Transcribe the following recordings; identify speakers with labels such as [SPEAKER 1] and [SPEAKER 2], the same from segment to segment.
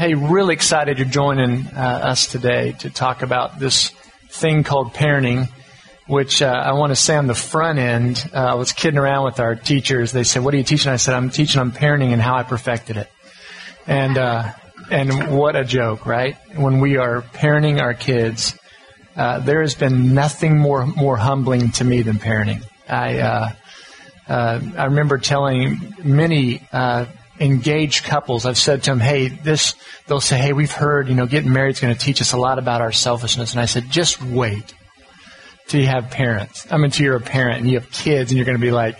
[SPEAKER 1] Hey, really excited you're joining uh, us today to talk about this thing called parenting, which uh, I want to say on the front end. Uh, I was kidding around with our teachers. They said, "What are you teaching?" I said, "I'm teaching on parenting and how I perfected it." And uh, and what a joke, right? When we are parenting our kids, uh, there has been nothing more more humbling to me than parenting. I uh, I remember telling many engaged couples, I've said to them, hey, this, they'll say, hey, we've heard, you know, getting married is going to teach us a lot about our selfishness. And I said, just wait till you have parents. I mean, till you're a parent and you have kids and you're going to be like,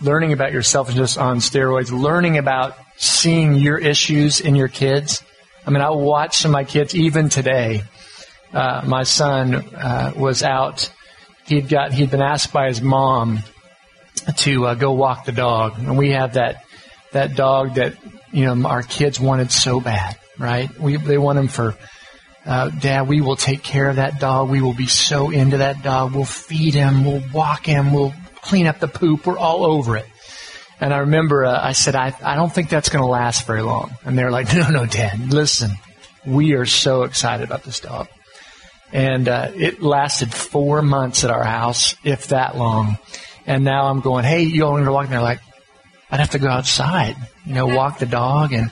[SPEAKER 1] learning about your selfishness on steroids, learning about seeing your issues in your kids. I mean, I watch some of my kids even today. Uh, my son uh, was out. He'd got he'd been asked by his mom to uh, go walk the dog, and we have that that dog that you know our kids wanted so bad, right? We they want him for uh, Dad. We will take care of that dog. We will be so into that dog. We'll feed him. We'll walk him. We'll clean up the poop. We're all over it. And I remember uh, I said, I, I don't think that's going to last very long. And they're like, No, no, Dad, listen. We are so excited about this dog. And uh, it lasted four months at our house, if that long. And now I'm going, Hey, you all want to walk? And they're like, I'd have to go outside, you know, walk the dog and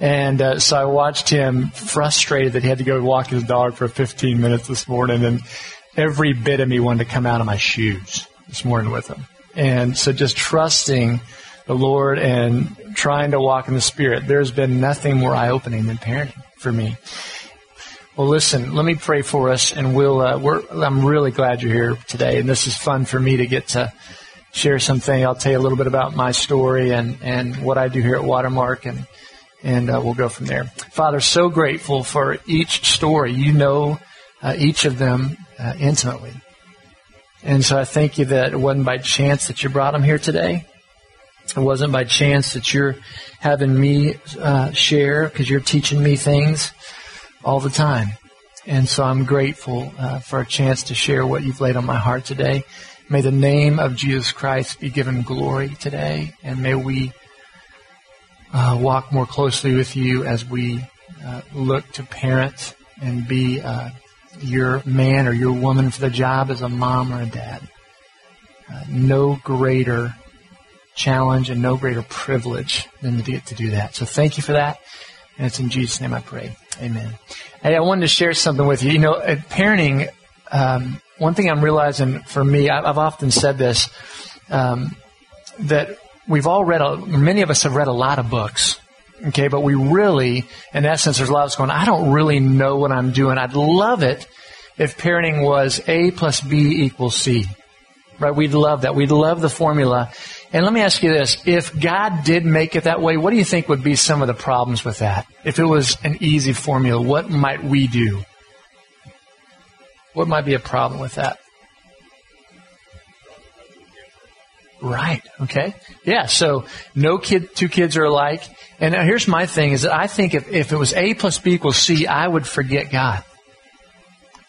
[SPEAKER 1] and uh, so I watched him frustrated that he had to go walk his dog for 15 minutes this morning, and every bit of me wanted to come out of my shoes this morning with him. And so just trusting the Lord and trying to walk in the Spirit, there's been nothing more eye opening than parenting for me. Well, listen, let me pray for us, and we'll. Uh, I'm really glad you're here today, and this is fun for me to get to share something. I'll tell you a little bit about my story and, and what I do here at Watermark, and, and uh, we'll go from there. Father, so grateful for each story. You know uh, each of them uh, intimately. And so I thank you that it wasn't by chance that you brought them here today. It wasn't by chance that you're having me uh, share because you're teaching me things all the time. And so I'm grateful uh, for a chance to share what you've laid on my heart today. May the name of Jesus Christ be given glory today, and may we uh, walk more closely with you as we uh, look to parent and be uh, your man or your woman for the job as a mom or a dad. Uh, no greater challenge and no greater privilege than to get to do that. So thank you for that. And it's in Jesus' name I pray. Amen. Hey, I wanted to share something with you. You know, parenting, um, one thing I'm realizing for me, I've often said this, um, that we've all read, a, many of us have read a lot of books. Okay, but we really, in essence, there's a lot of us going, I don't really know what I'm doing. I'd love it if parenting was A plus B equals C. Right? We'd love that. We'd love the formula. And let me ask you this. If God did make it that way, what do you think would be some of the problems with that? If it was an easy formula, what might we do? What might be a problem with that? Right. Okay. Yeah. So no kid, two kids are alike. And here's my thing is that I think if, if it was A plus B equals C, I would forget God.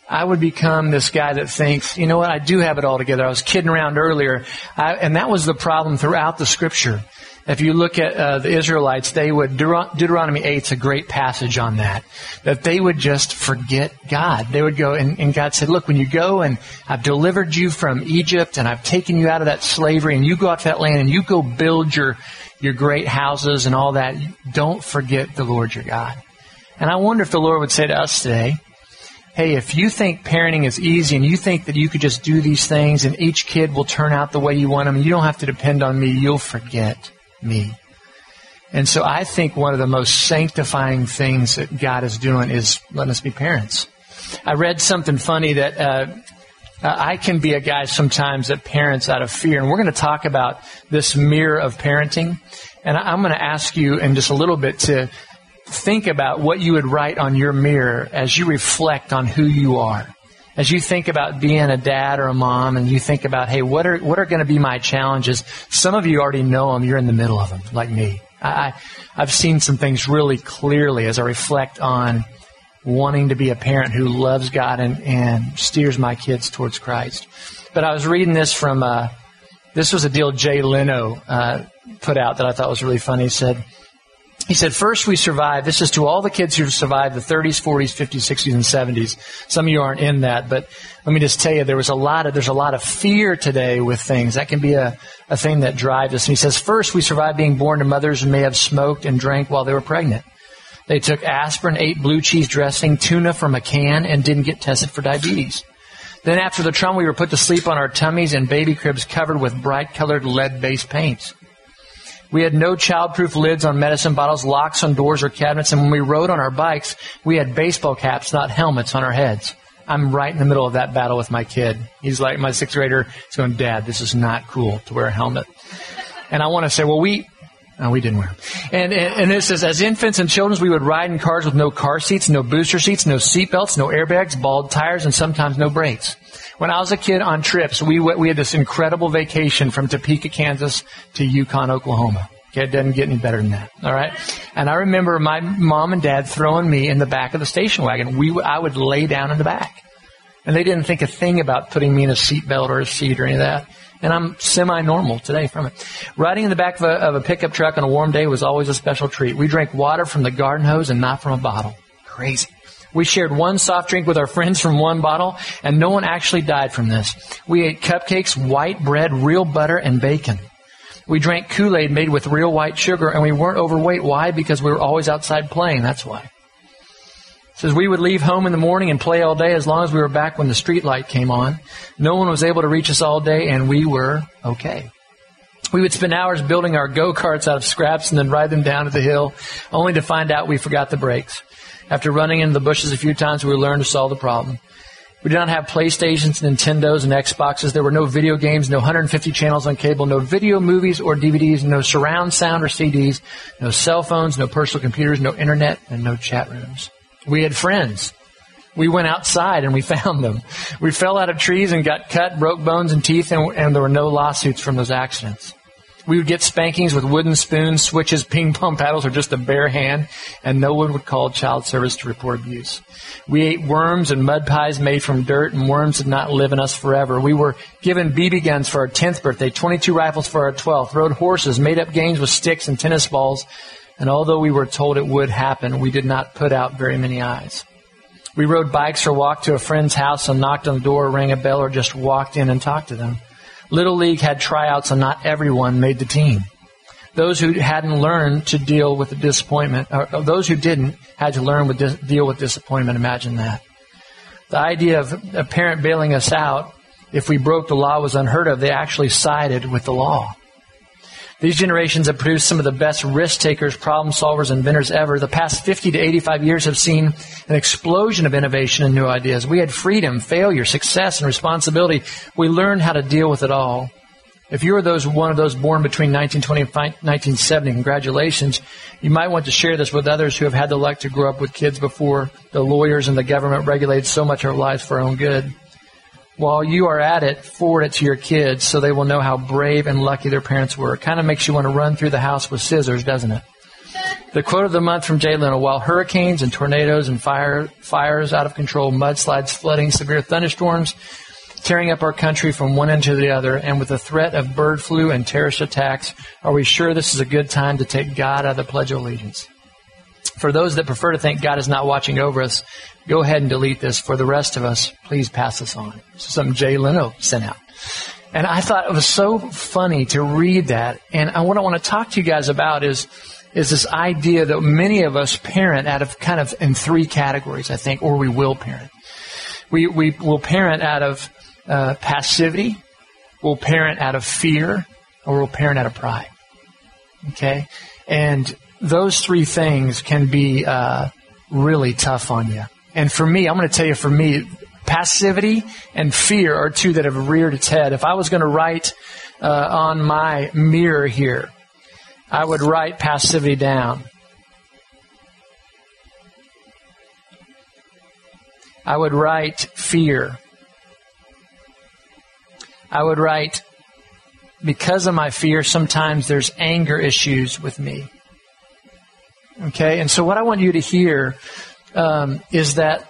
[SPEAKER 1] I would become this guy that thinks, you know what, I do have it all together. I was kidding around earlier. I, and that was the problem throughout the scripture. If you look at uh, the Israelites, they would Deuteronomy 8 is a great passage on that. That they would just forget God. They would go and, and God said, "Look, when you go and I've delivered you from Egypt and I've taken you out of that slavery, and you go out to that land and you go build your your great houses and all that, don't forget the Lord your God." And I wonder if the Lord would say to us today, hey, if you think parenting is easy and you think that you could just do these things and each kid will turn out the way you want them you don't have to depend on me, you'll forget me. And so I think one of the most sanctifying things that God is doing is letting us be parents. I read something funny that uh, I can be a guy sometimes that parents out of fear, and we're going to talk about this mirror of parenting. And I'm going to ask you in just a little bit to think about what you would write on your mirror as you reflect on who you are as you think about being a dad or a mom and you think about, hey, what are, what are going to be my challenges? Some of you already know them. You're in the middle of them, like me. I, I've seen some things really clearly as I reflect on wanting to be a parent who loves God and, and steers my kids towards Christ. But I was reading this from, uh, this was a deal Jay Leno uh, put out that I thought was really funny. He said, He said, first we survived. This is to all the kids who survived the 30s, 40s, 50s, 60s, and 70s. Some of you aren't in that, but let me just tell you, there was a lot of, there's a lot of fear today with things. That can be a, a thing that drives us. And he says, first we survived being born to mothers who may have smoked and drank while they were pregnant. They took aspirin, ate blue cheese dressing, tuna from a can, and didn't get tested for diabetes. Then after the trauma, we were put to sleep on our tummies in baby cribs covered with bright colored lead-based paints. We had no childproof lids on medicine bottles, locks on doors or cabinets, and when we rode on our bikes, we had baseball caps, not helmets, on our heads. I'm right in the middle of that battle with my kid. He's like my sixth grader. He's going, Dad, this is not cool to wear a helmet. And I want to say, well, we, no, we didn't wear them. And, and, and, it says, as infants and children, we would ride in cars with no car seats, no booster seats, no seat belts, no airbags, bald tires, and sometimes no brakes. When I was a kid on trips, we, we had this incredible vacation from Topeka, Kansas to Yukon, Oklahoma. Okay, it doesn't get any better than that. All right. And I remember my mom and dad throwing me in the back of the station wagon. We, I would lay down in the back. And they didn't think a thing about putting me in a seatbelt or a seat or any of that. And I'm semi-normal today from it. Riding in the back of a, of a pickup truck on a warm day was always a special treat. We drank water from the garden hose and not from a bottle. Crazy. We shared one soft drink with our friends from one bottle, and no one actually died from this. We ate cupcakes, white bread, real butter, and bacon. We drank Kool-Aid made with real white sugar, and we weren't overweight. Why? Because we were always outside playing. That's why. It says we would leave home in the morning and play all day as long as we were back when the street light came on. No one was able to reach us all day, and we were okay. We would spend hours building our go-karts out of scraps and then ride them down to the hill, only to find out we forgot the brakes. After running into the bushes a few times, we learned to solve the problem. We did not have PlayStations, Nintendos, and Xboxes. There were no video games, no 150 channels on cable, no video movies or DVDs, no surround sound or CDs, no cell phones, no personal computers, no internet, and no chat rooms. We had friends. We went outside and we found them. We fell out of trees and got cut, broke bones and teeth, and, and there were no lawsuits from those accidents. We would get spankings with wooden spoons, switches, ping pong paddles, or just a bare hand, and no one would call child service to report abuse. We ate worms and mud pies made from dirt, and worms did not live in us forever. We were given BB guns for our 10th birthday, 22 rifles for our 12th, rode horses, made up games with sticks and tennis balls, and although we were told it would happen, we did not put out very many eyes. We rode bikes or walked to a friend's house and knocked on the door, rang a bell, or just walked in and talked to them. Little League had tryouts and not everyone made the team. Those who hadn't learned to deal with the disappointment, or those who didn't had to learn to deal with disappointment. Imagine that. The idea of a parent bailing us out if we broke the law was unheard of. They actually sided with the law. These generations have produced some of the best risk takers, problem solvers, inventors ever. The past 50 to 85 years have seen an explosion of innovation and new ideas. We had freedom, failure, success, and responsibility. We learned how to deal with it all. If you are those one of those born between 1920 and 1970, congratulations. You might want to share this with others who have had the luck to grow up with kids before the lawyers and the government regulated so much of our lives for our own good while you are at it, forward it to your kids so they will know how brave and lucky their parents were. It kind of makes you want to run through the house with scissors, doesn't it? The quote of the month from Jay Leno, while hurricanes and tornadoes and fire, fires out of control, mudslides, flooding, severe thunderstorms, tearing up our country from one end to the other, and with the threat of bird flu and terrorist attacks, are we sure this is a good time to take God out of the Pledge of Allegiance? For those that prefer to think God is not watching over us, go ahead and delete this. For the rest of us, please pass this on. This is something Jay Leno sent out. And I thought it was so funny to read that. And what I want to talk to you guys about is, is this idea that many of us parent out of kind of in three categories, I think, or we will parent. We, we will parent out of uh, passivity, we'll parent out of fear, or we'll parent out of pride. Okay? And those three things can be uh, really tough on you. And for me, I'm going to tell you, for me, passivity and fear are two that have reared its head. If I was going to write uh, on my mirror here, I would write passivity down. I would write fear. I would write, because of my fear, sometimes there's anger issues with me. Okay, and so what I want you to hear um, is that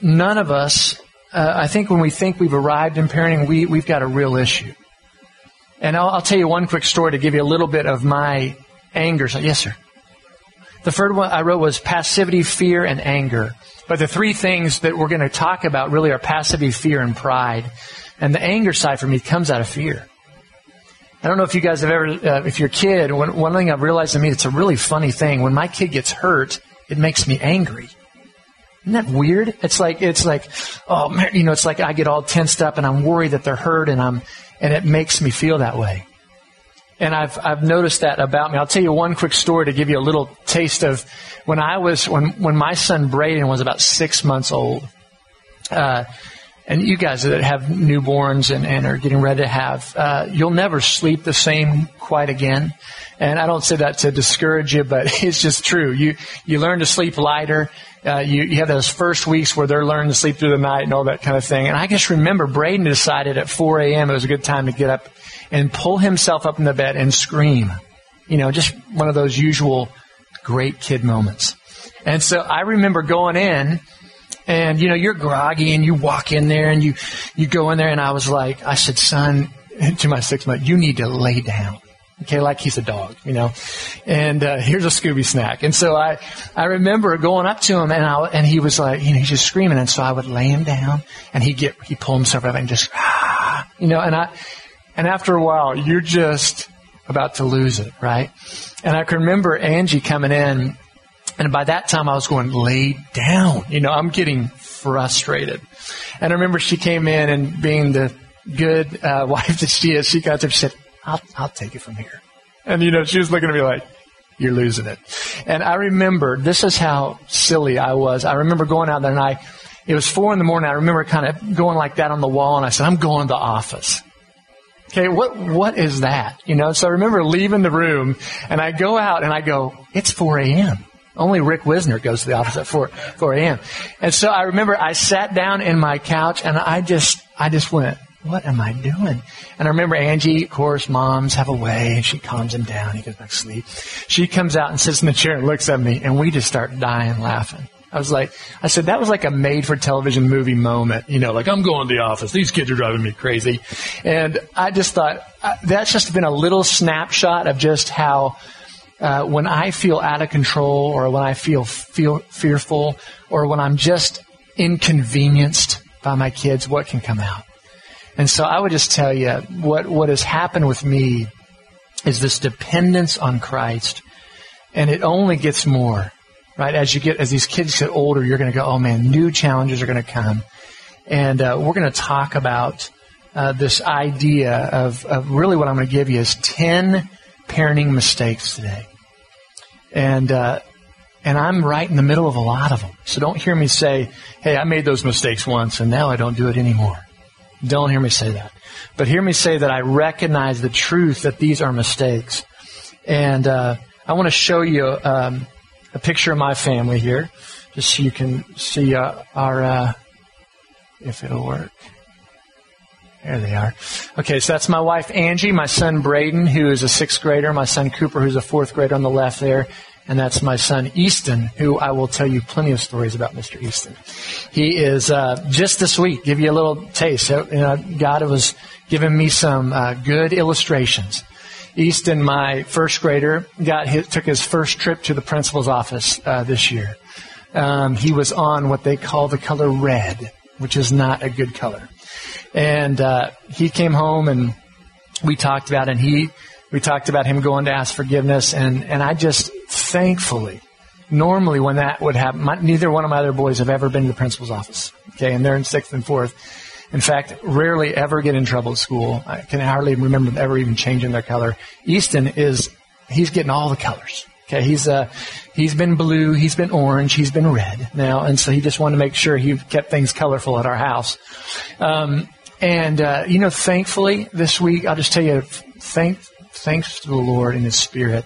[SPEAKER 1] none of us, uh, I think when we think we've arrived in parenting, we, we've got a real issue. And I'll, I'll, tell you one quick story to give you a little bit of my anger. So, yes, sir. The third one I wrote was passivity, fear, and anger. But the three things that we're going to talk about really are passivity, fear, and pride. And the anger side for me comes out of fear. I don't know if you guys have ever, uh, if your kid, one, one thing I've realized to me, it's a really funny thing. When my kid gets hurt, it makes me angry. Isn't that weird? It's like, it's like, oh man, you know, it's like I get all tensed up and I'm worried that they're hurt and I'm, and it makes me feel that way. And I've, I've noticed that about me. I'll tell you one quick story to give you a little taste of when I was, when, when my son Braden was about six months old. Uh, and you guys that have newborns and, and are getting ready to have, uh, you'll never sleep the same quite again. And I don't say that to discourage you, but it's just true. You, you learn to sleep lighter. Uh, you, you have those first weeks where they're learning to sleep through the night and all that kind of thing. And I just remember Braden decided at 4 a.m. it was a good time to get up and pull himself up in the bed and scream. You know, just one of those usual great kid moments. And so I remember going in and, you know, you're groggy and you walk in there and you, you go in there and I was like, I said, son, to my six month, you need to lay down. Okay, like he's a dog, you know. And uh, here's a Scooby snack. And so I, I remember going up to him, and I, and he was like, you know, he's just screaming. And so I would lay him down, and he get he pull himself up and just, ah, you know. And I, and after a while, you're just about to lose it, right? And I can remember Angie coming in, and by that time, I was going, lay down. You know, I'm getting frustrated. And I remember she came in and being the good uh, wife that she is, she got there and said, I'll, I'll take it from here. And you know, she was looking at me like, you're losing it. And I remember, this is how silly I was. I remember going out there and I, it was four in the morning. I remember kind of going like that on the wall and I said, I'm going to the office. Okay, what, what is that? You know, so I remember leaving the room and I go out and I go, it's 4 a.m. Only Rick Wisner goes to the office at 4, 4 a.m. And so I remember I sat down in my couch and I just, I just went, what am I doing? And I remember Angie, of course, moms have a way and she calms him down. He goes back to sleep. She comes out and sits in the chair and looks at me and we just start dying laughing. I was like, I said, that was like a made for television movie moment. You know, like, I'm going to the office. These kids are driving me crazy. And I just thought, uh, that's just been a little snapshot of just how uh, when I feel out of control or when I feel, feel fearful or when I'm just inconvenienced by my kids, what can come out. And so I would just tell you what, what has happened with me is this dependence on Christ. And it only gets more, right? As you get, as these kids get older, you're going to go, oh man, new challenges are going to come. And uh, we're going to talk about uh, this idea of, of really what I'm going to give you is 10 parenting mistakes today. And, uh, and I'm right in the middle of a lot of them. So don't hear me say, hey, I made those mistakes once and now I don't do it anymore. Don't hear me say that. But hear me say that I recognize the truth that these are mistakes. And uh, I want to show you um, a picture of my family here, just so you can see uh, our, uh, if it'll work. There they are. Okay, so that's my wife Angie, my son Braden, who is a sixth grader, my son Cooper, who's a fourth grader on the left there, and that's my son Easton, who I will tell you plenty of stories about Mr. Easton. He is uh, just this week, give you a little taste. You know, God was giving me some uh, good illustrations. Easton, my first grader, got took his first trip to the principal's office uh, this year. Um, he was on what they call the color red, which is not a good color. And uh, he came home and we talked about it. And he we talked about him going to ask forgiveness, and and I just thankfully, normally when that would happen, my, neither one of my other boys have ever been to the principal's office. Okay, and they're in sixth and fourth. In fact, rarely ever get in trouble at school. I can hardly remember them ever even changing their color. Easton is he's getting all the colors. Okay, he's uh, he's been blue, he's been orange, he's been red now, and so he just wanted to make sure he kept things colorful at our house. Um, and, uh, you know, thankfully this week, I'll just tell you, thank, thanks to the Lord and His Spirit,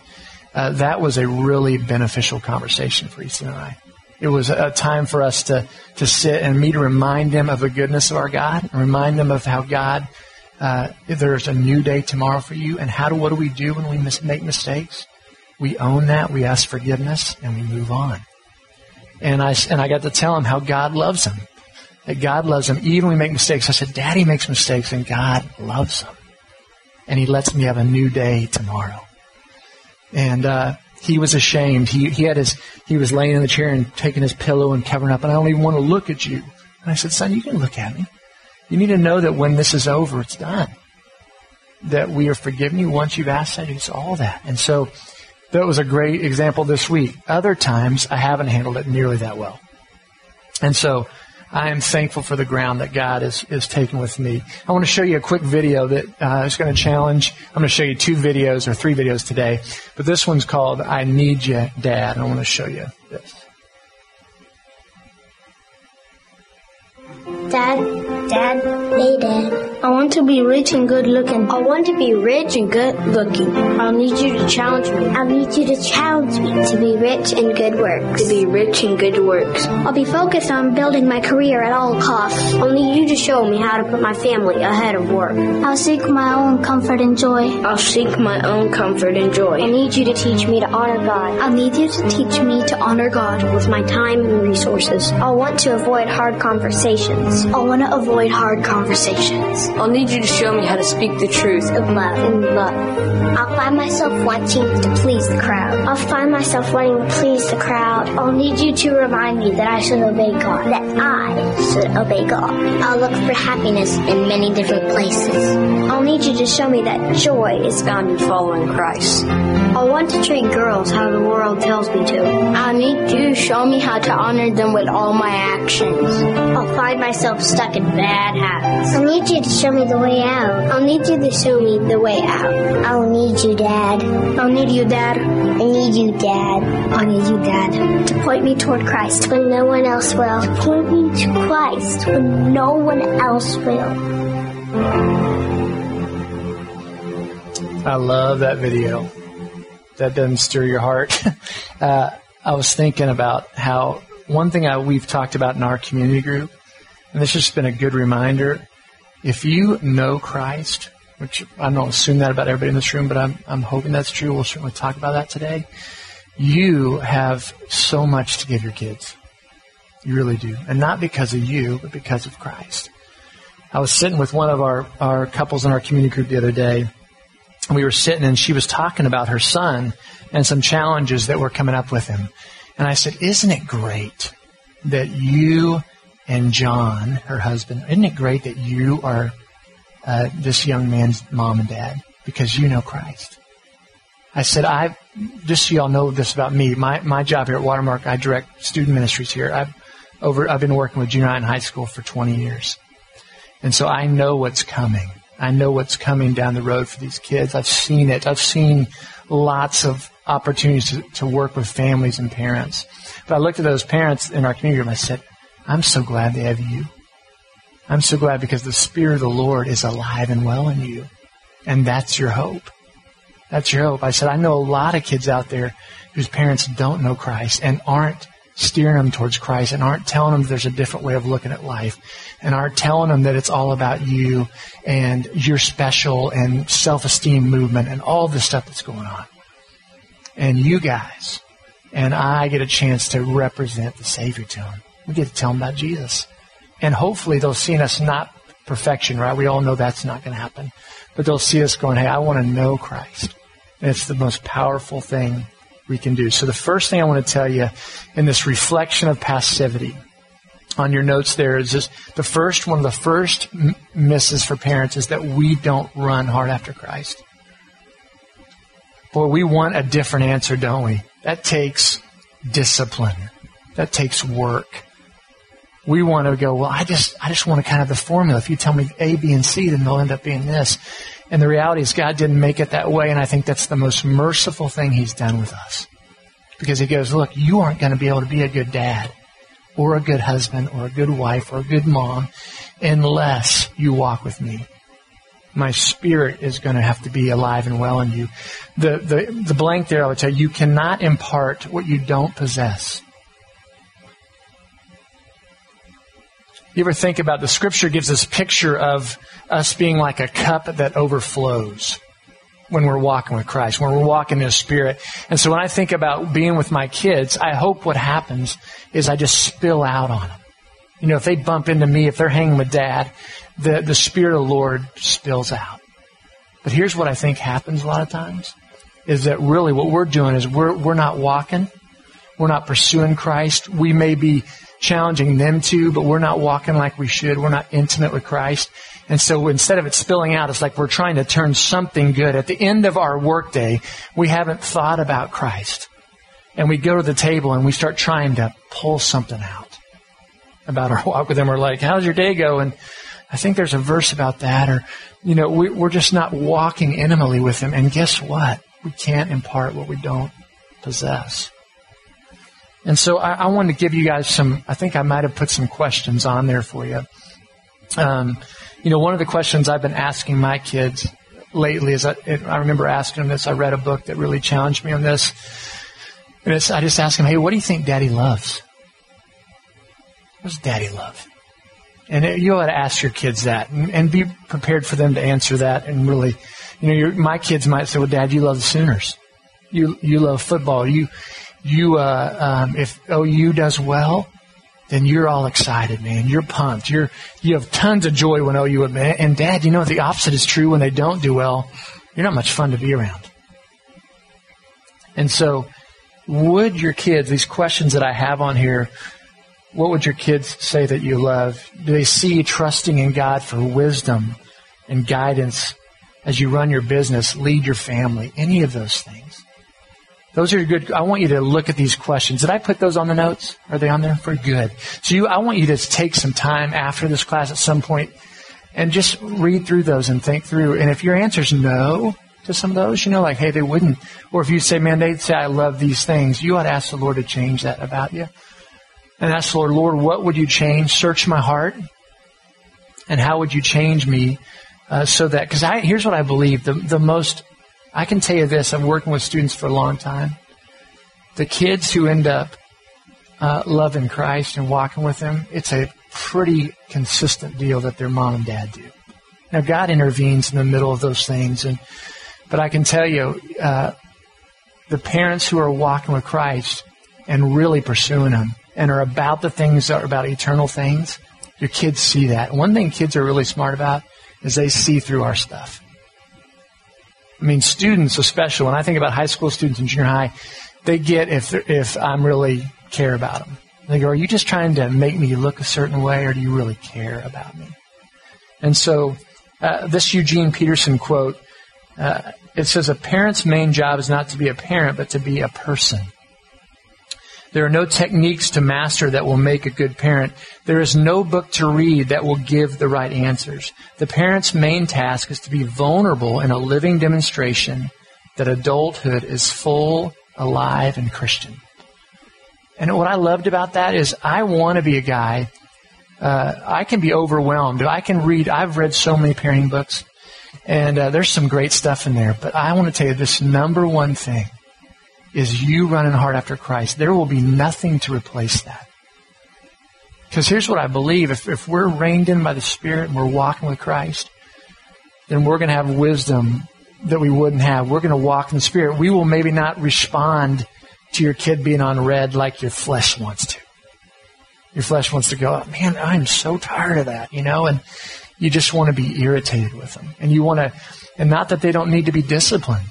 [SPEAKER 1] uh, that was a really beneficial conversation for Easton and I. It was a time for us to, to sit and me to remind them of the goodness of our God, and remind them of how God, uh, there's a new day tomorrow for you, and how do, what do we do when we mis- make mistakes? We own that, we ask forgiveness, and we move on. And I, and I got to tell him how God loves him that God loves him even when we make mistakes. I said, Daddy makes mistakes and God loves him. And he lets me have a new day tomorrow. And, uh, he was ashamed. He, he had his, he was laying in the chair and taking his pillow and covering up, and I don't even want to look at you. And I said, son, you can look at me. You need to know that when this is over, it's done. That we are forgiven you once you've asked that. It's all that. And so that was a great example this week. Other times I haven't handled it nearly that well. And so I am thankful for the ground that God is, is taking with me. I want to show you a quick video that uh, is going to challenge. I'm going to show you two videos or three videos today, but this one's called I Need You, Dad. I want to show you this.
[SPEAKER 2] Dad, Dad, hey Dad. I want to be rich and good looking.
[SPEAKER 3] I want to be rich and good looking.
[SPEAKER 2] I'll need you to challenge me.
[SPEAKER 3] I'll need you to challenge me to be rich in good works.
[SPEAKER 2] To be rich in good works.
[SPEAKER 3] I'll be focused on building my career at all costs.
[SPEAKER 2] I'll need you to show me how to put my family ahead of work.
[SPEAKER 3] I'll seek my own comfort and joy.
[SPEAKER 2] I'll seek my own comfort and joy.
[SPEAKER 3] I need you to teach me to honor God.
[SPEAKER 2] I'll need you to teach me to honor God with my time and resources.
[SPEAKER 3] I'll want to avoid hard conversations.
[SPEAKER 2] I'll want to avoid hard conversations.
[SPEAKER 4] I'll need you to show me how to speak the truth
[SPEAKER 3] of love
[SPEAKER 2] and love.
[SPEAKER 3] I'll find myself wanting to please the crowd.
[SPEAKER 2] I'll find myself wanting to please the crowd.
[SPEAKER 3] I'll need you to remind me that I should obey God.
[SPEAKER 2] That I should obey God.
[SPEAKER 3] I'll look for happiness in many different places.
[SPEAKER 2] I'll need you to show me that joy is found in following Christ.
[SPEAKER 3] I'll want to treat girls how the world tells me to.
[SPEAKER 2] I'll need you to show me how to honor them with all my actions.
[SPEAKER 3] I'll find myself stuck in bad habits.
[SPEAKER 2] I'll need you to show me the way out.
[SPEAKER 3] I'll need you to show me the way out.
[SPEAKER 2] I'll need you, Dad.
[SPEAKER 3] I'll need you, Dad.
[SPEAKER 2] I need you, Dad.
[SPEAKER 3] I need you, Dad.
[SPEAKER 2] To point me toward Christ when no one else will.
[SPEAKER 3] To point me to Christ when no one else will.
[SPEAKER 1] I love that video. That doesn't stir your heart. uh, I was thinking about how one thing I, we've talked about in our community group, and this has just been a good reminder. If you know Christ, which I don't assume that about everybody in this room, but I'm, I'm hoping that's true. We'll certainly talk about that today. You have so much to give your kids. You really do. And not because of you, but because of Christ. I was sitting with one of our, our couples in our community group the other day, we were sitting and she was talking about her son and some challenges that were coming up with him. And I said, Isn't it great that you and John, her husband, isn't it great that you are uh, this young man's mom and dad because you know Christ? I said, I just so y'all know this about me. My my job here at Watermark, I direct student ministries here. I've over I've been working with junior high and high school for 20 years, and so I know what's coming. I know what's coming down the road for these kids. I've seen it. I've seen lots of opportunities to, to work with families and parents. But I looked at those parents in our community and I said, I'm so glad to have you. I'm so glad because the Spirit of the Lord is alive and well in you. And that's your hope. That's your hope. I said, I know a lot of kids out there whose parents don't know Christ and aren't steering them towards Christ and aren't telling them there's a different way of looking at life and aren't telling them that it's all about you and your special and self-esteem movement and all the stuff that's going on. And you guys and I get a chance to represent the Savior to them. We get to tell them about Jesus. And hopefully they'll see in us not perfection, right? We all know that's not going to happen. But they'll see us going, hey, I want to know Christ. And it's the most powerful thing we can do. So the first thing I want to tell you in this reflection of passivity on your notes there is this, the first one of the first misses for parents is that we don't run hard after Christ. Boy, we want a different answer, don't we? That takes discipline. That takes work. We want to go, well, I just, I just want to kind of the formula. If you tell me A, B, and C, then they'll end up being this. And the reality is God didn't make it that way. And I think that's the most merciful thing he's done with us. Because he goes, look, you aren't going to be able to be a good dad or a good husband or a good wife or a good mom unless you walk with me. My spirit is going to have to be alive and well in you. The, the, the blank there, I would tell you, you cannot impart what you don't possess. You ever think about the scripture gives this picture of us being like a cup that overflows when we're walking with Christ, when we're walking in His Spirit. And so when I think about being with my kids, I hope what happens is I just spill out on them. You know, if they bump into me, if they're hanging with dad, the, the Spirit of the Lord spills out. But here's what I think happens a lot of times is that really what we're doing is we're, we're not walking. We're not pursuing Christ. We may be challenging them to, but we're not walking like we should. We're not intimate with Christ. And so instead of it spilling out, it's like we're trying to turn something good. At the end of our workday, we haven't thought about Christ. And we go to the table and we start trying to pull something out about our walk with Him. We're like, how's your day going? I think there's a verse about that. Or, you know, we, we're just not walking intimately with Him. And guess what? We can't impart what we don't possess. And so I, I wanted to give you guys some, I think I might have put some questions on there for you. Um, you know, one of the questions I've been asking my kids lately is I, I remember asking them this. I read a book that really challenged me on this. And I just ask them, hey, what do you think daddy loves? What does daddy love? And you ought to ask your kids that and, and, be prepared for them to answer that. And really, you know, your, my kids might say, well, dad, you love the Sooners. You, you love football. You, you, uh, um, if OU does well, then you're all excited, man. You're pumped. You're, you have tons of joy when OU, and dad, you know, the opposite is true when they don't do well. You're not much fun to be around. And so, would your kids, these questions that I have on here, what would your kids say that you love? Do they see you trusting in God for wisdom and guidance as you run your business, lead your family, any of those things? Those are good. I want you to look at these questions. Did I put those on the notes? Are they on there? For good. So you, I want you to take some time after this class at some point and just read through those and think through. And if your answer is no to some of those, you know, like, hey, they wouldn't. Or if you say, man, they'd say, I love these things, you ought to ask the Lord to change that about you. And ask the Lord, Lord, what would you change? Search my heart. And how would you change me uh, so that, because here's what I believe, the, the most I can tell you this, I'm working with students for a long time. The kids who end up uh, loving Christ and walking with Him, it's a pretty consistent deal that their mom and dad do. Now, God intervenes in the middle of those things, and but I can tell you, uh, the parents who are walking with Christ and really pursuing Him and are about the things that are about eternal things, your kids see that. One thing kids are really smart about is they see through our stuff. I mean, students especially, when I think about high school students and junior high, they get if, if I'm really care about them. They go, are you just trying to make me look a certain way or do you really care about me? And so, uh, this Eugene Peterson quote, uh, it says, a parent's main job is not to be a parent, but to be a person. There are no techniques to master that will make a good parent. There is no book to read that will give the right answers. The parent's main task is to be vulnerable in a living demonstration that adulthood is full, alive, and Christian. And what I loved about that is I want to be a guy. Uh, I can be overwhelmed. I can read. I've read so many parenting books, and uh, there's some great stuff in there. But I want to tell you this number one thing is you running hard after Christ. There will be nothing to replace that. Because here's what I believe. If, if we're reined in by the Spirit and we're walking with Christ, then we're going to have wisdom that we wouldn't have. We're going to walk in the Spirit. We will maybe not respond to your kid being on red like your flesh wants to. Your flesh wants to go, oh, man, I'm so tired of that, you know, and you just want to be irritated with them. And you want to, and not that they don't need to be disciplined,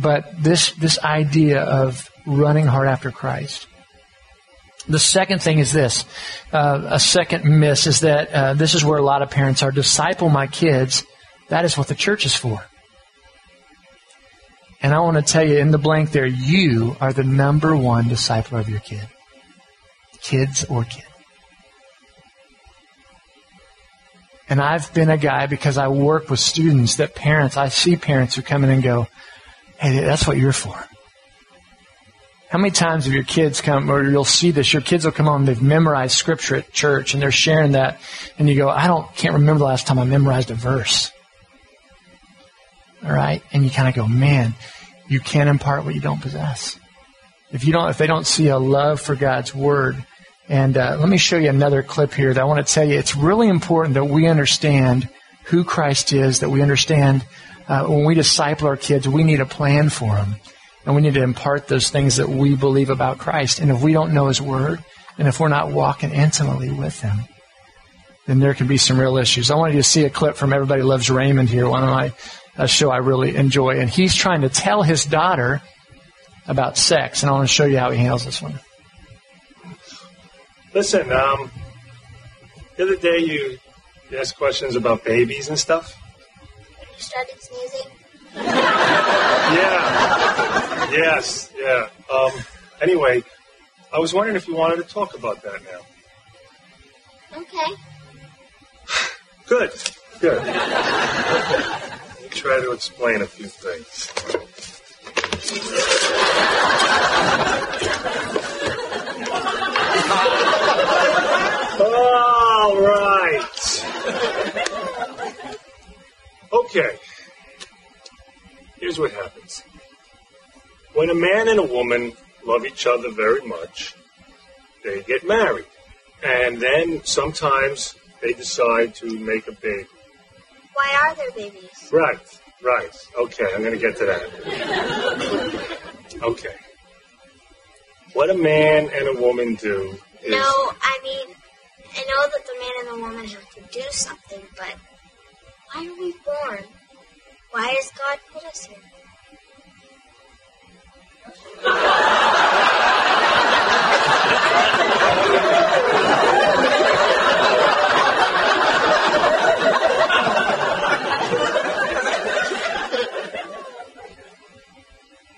[SPEAKER 1] but this, this idea of running hard after Christ. The second thing is this. Uh, a second miss is that uh, this is where a lot of parents are. Disciple my kids. That is what the church is for. And I want to tell you in the blank there, you are the number one discipler of your kid. Kids or kid. And I've been a guy because I work with students that parents, I see parents who come in and go, Hey, that's what you're for. How many times have your kids come, or you'll see this, your kids will come on, they've memorized scripture at church and they're sharing that, and you go, I don't, can't remember the last time I memorized a verse. Alright? And you kind of go, man, you can't impart what you don't possess. If you don't, if they don't see a love for God's Word, and uh, let me show you another clip here that I want to tell you, it's really important that we understand who Christ is, that we understand uh, when we disciple our kids, we need a plan for them. And we need to impart those things that we believe about Christ. And if we don't know His Word, and if we're not walking intimately with Him, then there can be some real issues. I wanted you to see a clip from Everybody Loves Raymond here, one of my a show I really enjoy. And he's trying to tell his daughter about sex. And I want to show you how he handles this one.
[SPEAKER 5] Listen, um, the other day you asked questions about babies and stuff.
[SPEAKER 3] You started sneezing.
[SPEAKER 5] Yeah. yes. Yeah. Um, anyway, I was wondering if you wanted to talk about that now.
[SPEAKER 3] Okay.
[SPEAKER 5] Good. Good. Let me try to explain a few things. All right. Okay. Here's what happens. When a man and a woman love each other very much, they get married. And then sometimes they decide to make a baby.
[SPEAKER 3] Why are there babies?
[SPEAKER 5] Right, right. Okay, I'm going to get to that. Okay. What a man and a woman do is.
[SPEAKER 3] No, I mean, I know that the man and the woman have to do something, but why are we born? Why does God put us here?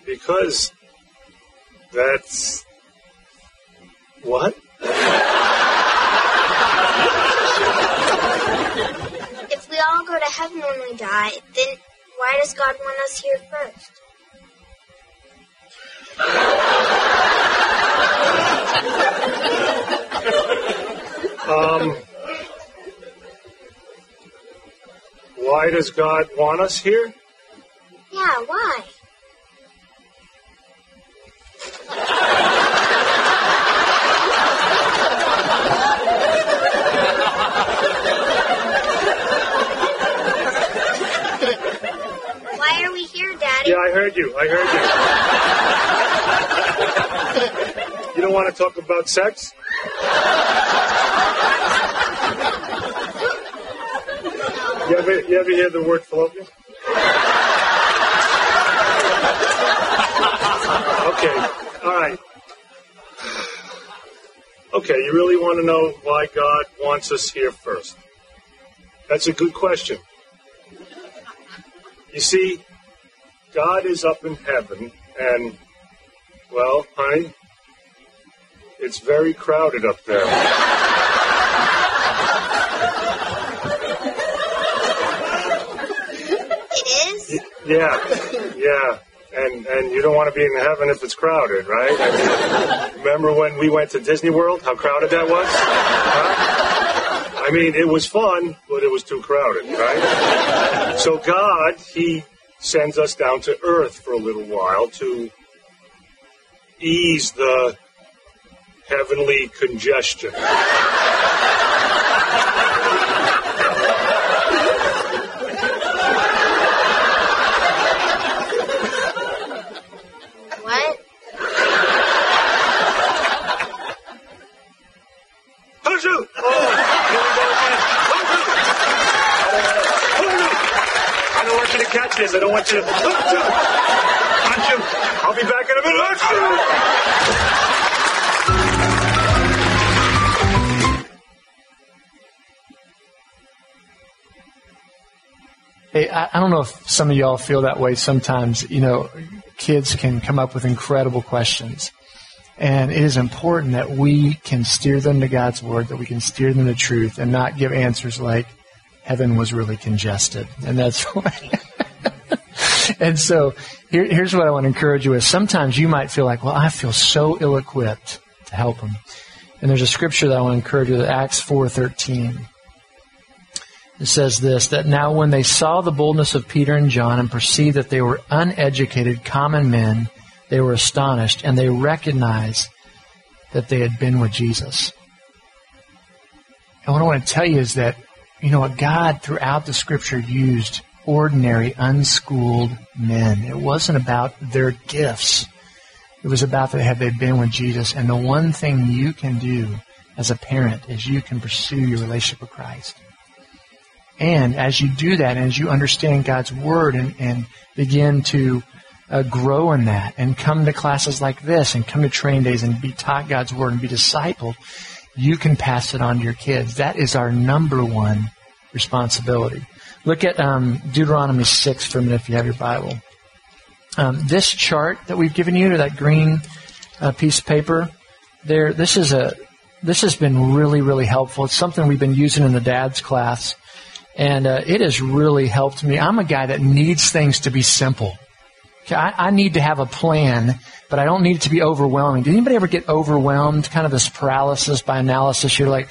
[SPEAKER 5] Because that's. What?
[SPEAKER 3] If we all go to heaven when we die, then why does God want us here first?
[SPEAKER 5] Um. Why does God want us here?
[SPEAKER 3] Yeah? Why are we here, Daddy?
[SPEAKER 5] Yeah, I heard you. I heard you. you don't want to talk about sex? You ever, you ever hear the word fallopian? Okay, all right. Okay, you really want to know why God wants us here first? That's a good question. You see, God is up in heaven, and, well, honey, it's very crowded up there.
[SPEAKER 3] It is?
[SPEAKER 5] Yeah, yeah. And and you don't want to be in heaven if it's crowded, right? I mean, remember when we went to Disney World? How crowded that was? Huh? I mean, it was fun, but it was too crowded, right? So God, He sends us down to earth for a little while to ease the heavenly congestion.
[SPEAKER 3] What?
[SPEAKER 5] Punch you! Oh, here we go again. Punch you! I don't want you to catch this. I don't want you to. Punch you! I'll be back in a minute.
[SPEAKER 1] Hey, I, I don't know if some of y'all feel that way sometimes. You know, kids can come up with incredible questions. And it is important that we can steer them to God's Word, that we can steer them to truth and not give answers like, heaven was really congested. And that's why. and so here, here's what I want to encourage you with. Sometimes you might feel like, well, I feel so ill-equipped to help them. And there's a scripture that I want to encourage you with, Acts 4.13. It says this, that now when they saw the boldness of Peter and John and perceived that they were uneducated common men, they were astonished and they recognized that they had been with Jesus. And what I want to tell you is that, you know, what God throughout the scripture used ordinary, unschooled men. It wasn't about their gifts. It was about that had they been with Jesus. And the one thing you can do as a parent is you can pursue your relationship with Christ. And as you do that, and as you understand God's Word and, and begin to uh, grow in that and come to classes like this and come to train days and be taught God's Word and be discipled, you can pass it on to your kids. That is our number one responsibility. Look at um, Deuteronomy 6 for a minute if you have your Bible. Um, this chart that we've given you, that green uh, piece of paper, there. This is a this has been really really helpful. It's something we've been using in the dad's class, and uh, it has really helped me. I'm a guy that needs things to be simple. Okay, I, I need to have a plan, but I don't need it to be overwhelming. Did anybody ever get overwhelmed? Kind of this paralysis by analysis. You're like,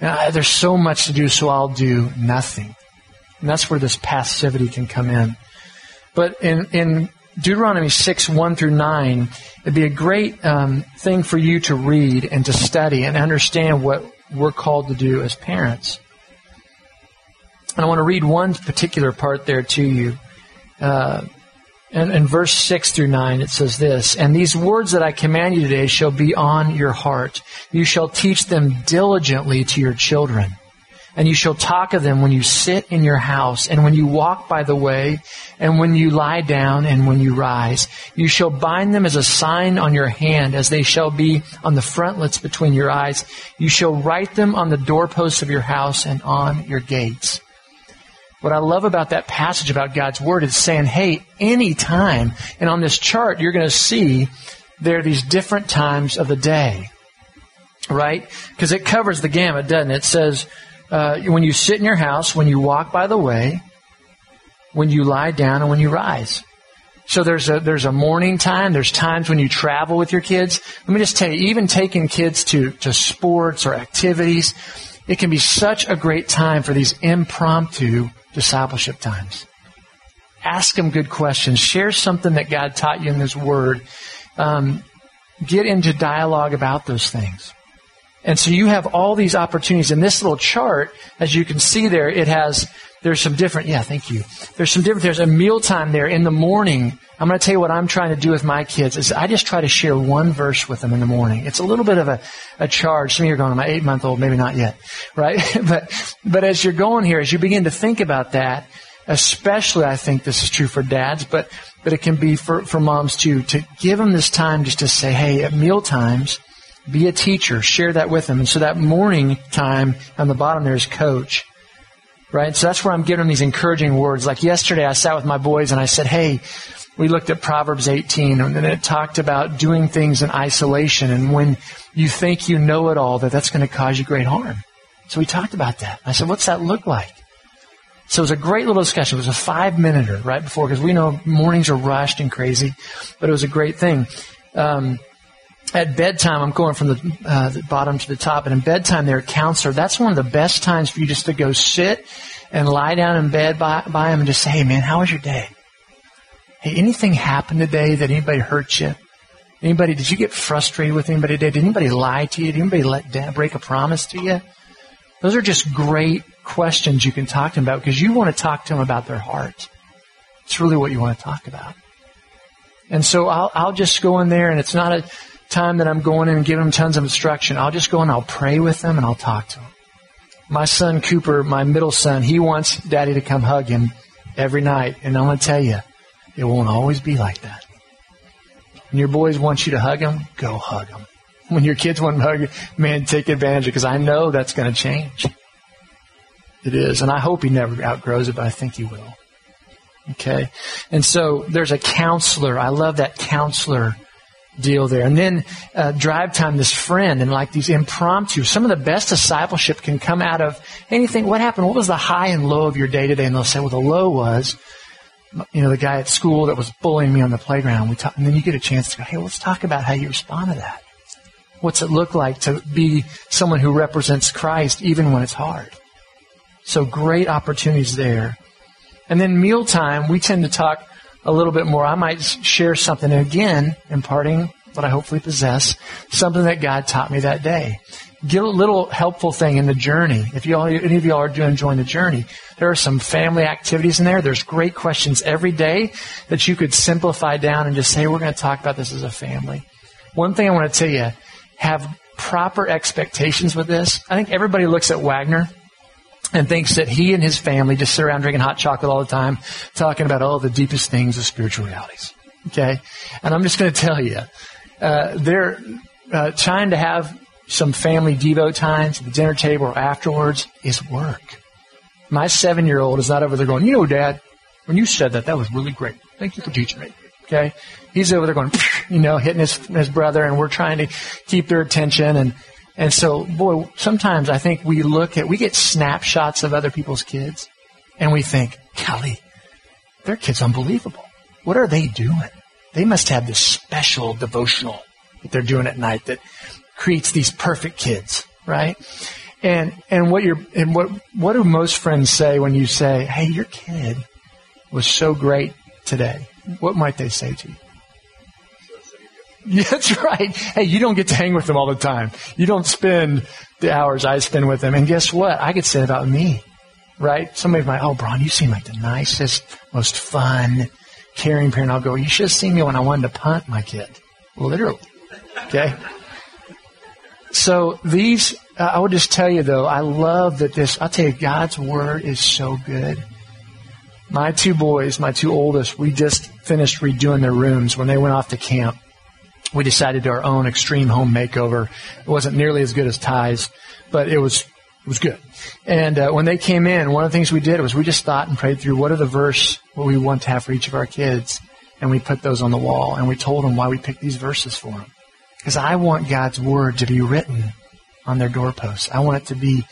[SPEAKER 1] ah, there's so much to do, so I'll do nothing. And that's where this passivity can come in. But in, in Deuteronomy 6, 1 through 9, it'd be a great um, thing for you to read and to study and understand what we're called to do as parents. And I want to read one particular part there to you. Uh, and in verse 6 through 9, it says this, And these words that I command you today shall be on your heart. You shall teach them diligently to your children and you shall talk of them when you sit in your house, and when you walk by the way, and when you lie down, and when you rise. You shall bind them as a sign on your hand, as they shall be on the frontlets between your eyes. You shall write them on the doorposts of your house and on your gates. What I love about that passage about God's Word is saying, hey, any time, and on this chart, you're going to see there are these different times of the day. Right? Because it covers the gamut, doesn't it? It says, uh, when you sit in your house, when you walk by the way, when you lie down, and when you rise. So there's a there's a morning time. There's times when you travel with your kids. Let me just tell you, even taking kids to to sports or activities, it can be such a great time for these impromptu discipleship times. Ask them good questions. Share something that God taught you in His Word. Um, get into dialogue about those things. And so you have all these opportunities. In this little chart, as you can see there, it has, there's some different, yeah, thank you. There's some different, there's a mealtime there in the morning. I'm going to tell you what I'm trying to do with my kids is I just try to share one verse with them in the morning. It's a little bit of a, a charge. Some of you are going, my eight month old, maybe not yet, right? but, but as you're going here, as you begin to think about that, especially I think this is true for dads, but, but it can be for, for moms too, to give them this time just to say, hey, at meal times, be a teacher. Share that with them. And so that morning time on the bottom there is coach. Right? So that's where I'm giving them these encouraging words. Like yesterday I sat with my boys and I said, hey, we looked at Proverbs 18 and then it talked about doing things in isolation and when you think you know it all that that's going to cause you great harm. So we talked about that. I said, what's that look like? So it was a great little discussion. It was a five minuter right before because we know mornings are rushed and crazy, but it was a great thing. Um, at bedtime, I'm going from the, uh, the, bottom to the top, and in bedtime, they're a counselor. That's one of the best times for you just to go sit and lie down in bed by, by them and just say, hey man, how was your day? Hey, anything happen today that anybody hurt you? Anybody, did you get frustrated with anybody today? Did anybody lie to you? Did anybody let down, break a promise to you? Those are just great questions you can talk to them about because you want to talk to them about their heart. It's really what you want to talk about. And so I'll, I'll just go in there and it's not a, time that I'm going in and giving them tons of instruction. I'll just go and I'll pray with them and I'll talk to them. My son Cooper, my middle son, he wants daddy to come hug him every night. And I'm going to tell you, it won't always be like that. When your boys want you to hug them, go hug them. When your kids want to hug you, man, take advantage of it because I know that's going to change. It is. And I hope he never outgrows it, but I think he will. Okay. And so there's a counselor. I love that counselor deal there. And then uh, drive time, this friend, and like these impromptu. Some of the best discipleship can come out of anything. What happened? What was the high and low of your day today? And they'll say, well, the low was, you know, the guy at school that was bullying me on the playground. We talk, and then you get a chance to go, hey, let's talk about how you respond to that. What's it look like to be someone who represents Christ even when it's hard? So great opportunities there. And then mealtime, we tend to talk a little bit more, I might share something again, imparting what I hopefully possess, something that God taught me that day. Get a little helpful thing in the journey. If you all, any of you all are enjoying the journey, there are some family activities in there. There's great questions every day that you could simplify down and just say, we're going to talk about this as a family. One thing I want to tell you, have proper expectations with this. I think everybody looks at Wagner and thinks that he and his family just sit around drinking hot chocolate all the time, talking about all the deepest things of spiritual realities. Okay? And I'm just going to tell you, uh, they're uh, trying to have some family Devo times at the dinner table or afterwards is work. My seven year old is not over there going, you know, Dad, when you said that, that was really great. Thank you for teaching me. Okay? He's over there going, you know, hitting his, his brother, and we're trying to keep their attention. And, and so, boy, sometimes I think we look at, we get snapshots of other people's kids, and we think, Kelly, their kid's unbelievable. What are they doing? They must have this special devotional that they're doing at night that creates these perfect kids, right? And and what you're and what what do most friends say when you say, "Hey, your kid was so great today"? What might they say to you? That's right. Hey, you don't get to hang with them all the time. You don't spend the hours I spend with them. And guess what? I could say about me, right? Somebody might, oh, Brown, you seem like the nicest, most fun, caring parent. I'll go, you should have seen me when I wanted to punt my kid. Literally. Okay? So these, uh, I would just tell you though, I love that this, I'll tell you, God's Word is so good. My two boys, my two oldest, we just finished redoing their rooms when they went off to camp. We decided to our own extreme home makeover. It wasn't nearly as good as Ty's, but it was it was good. And uh, when they came in, one of the things we did was we just thought and prayed through what are the verse what we want to have for each of our kids, and we put those on the wall, and we told them why we picked these verses for them. Because I want God's word to be written on their doorposts. I want it to be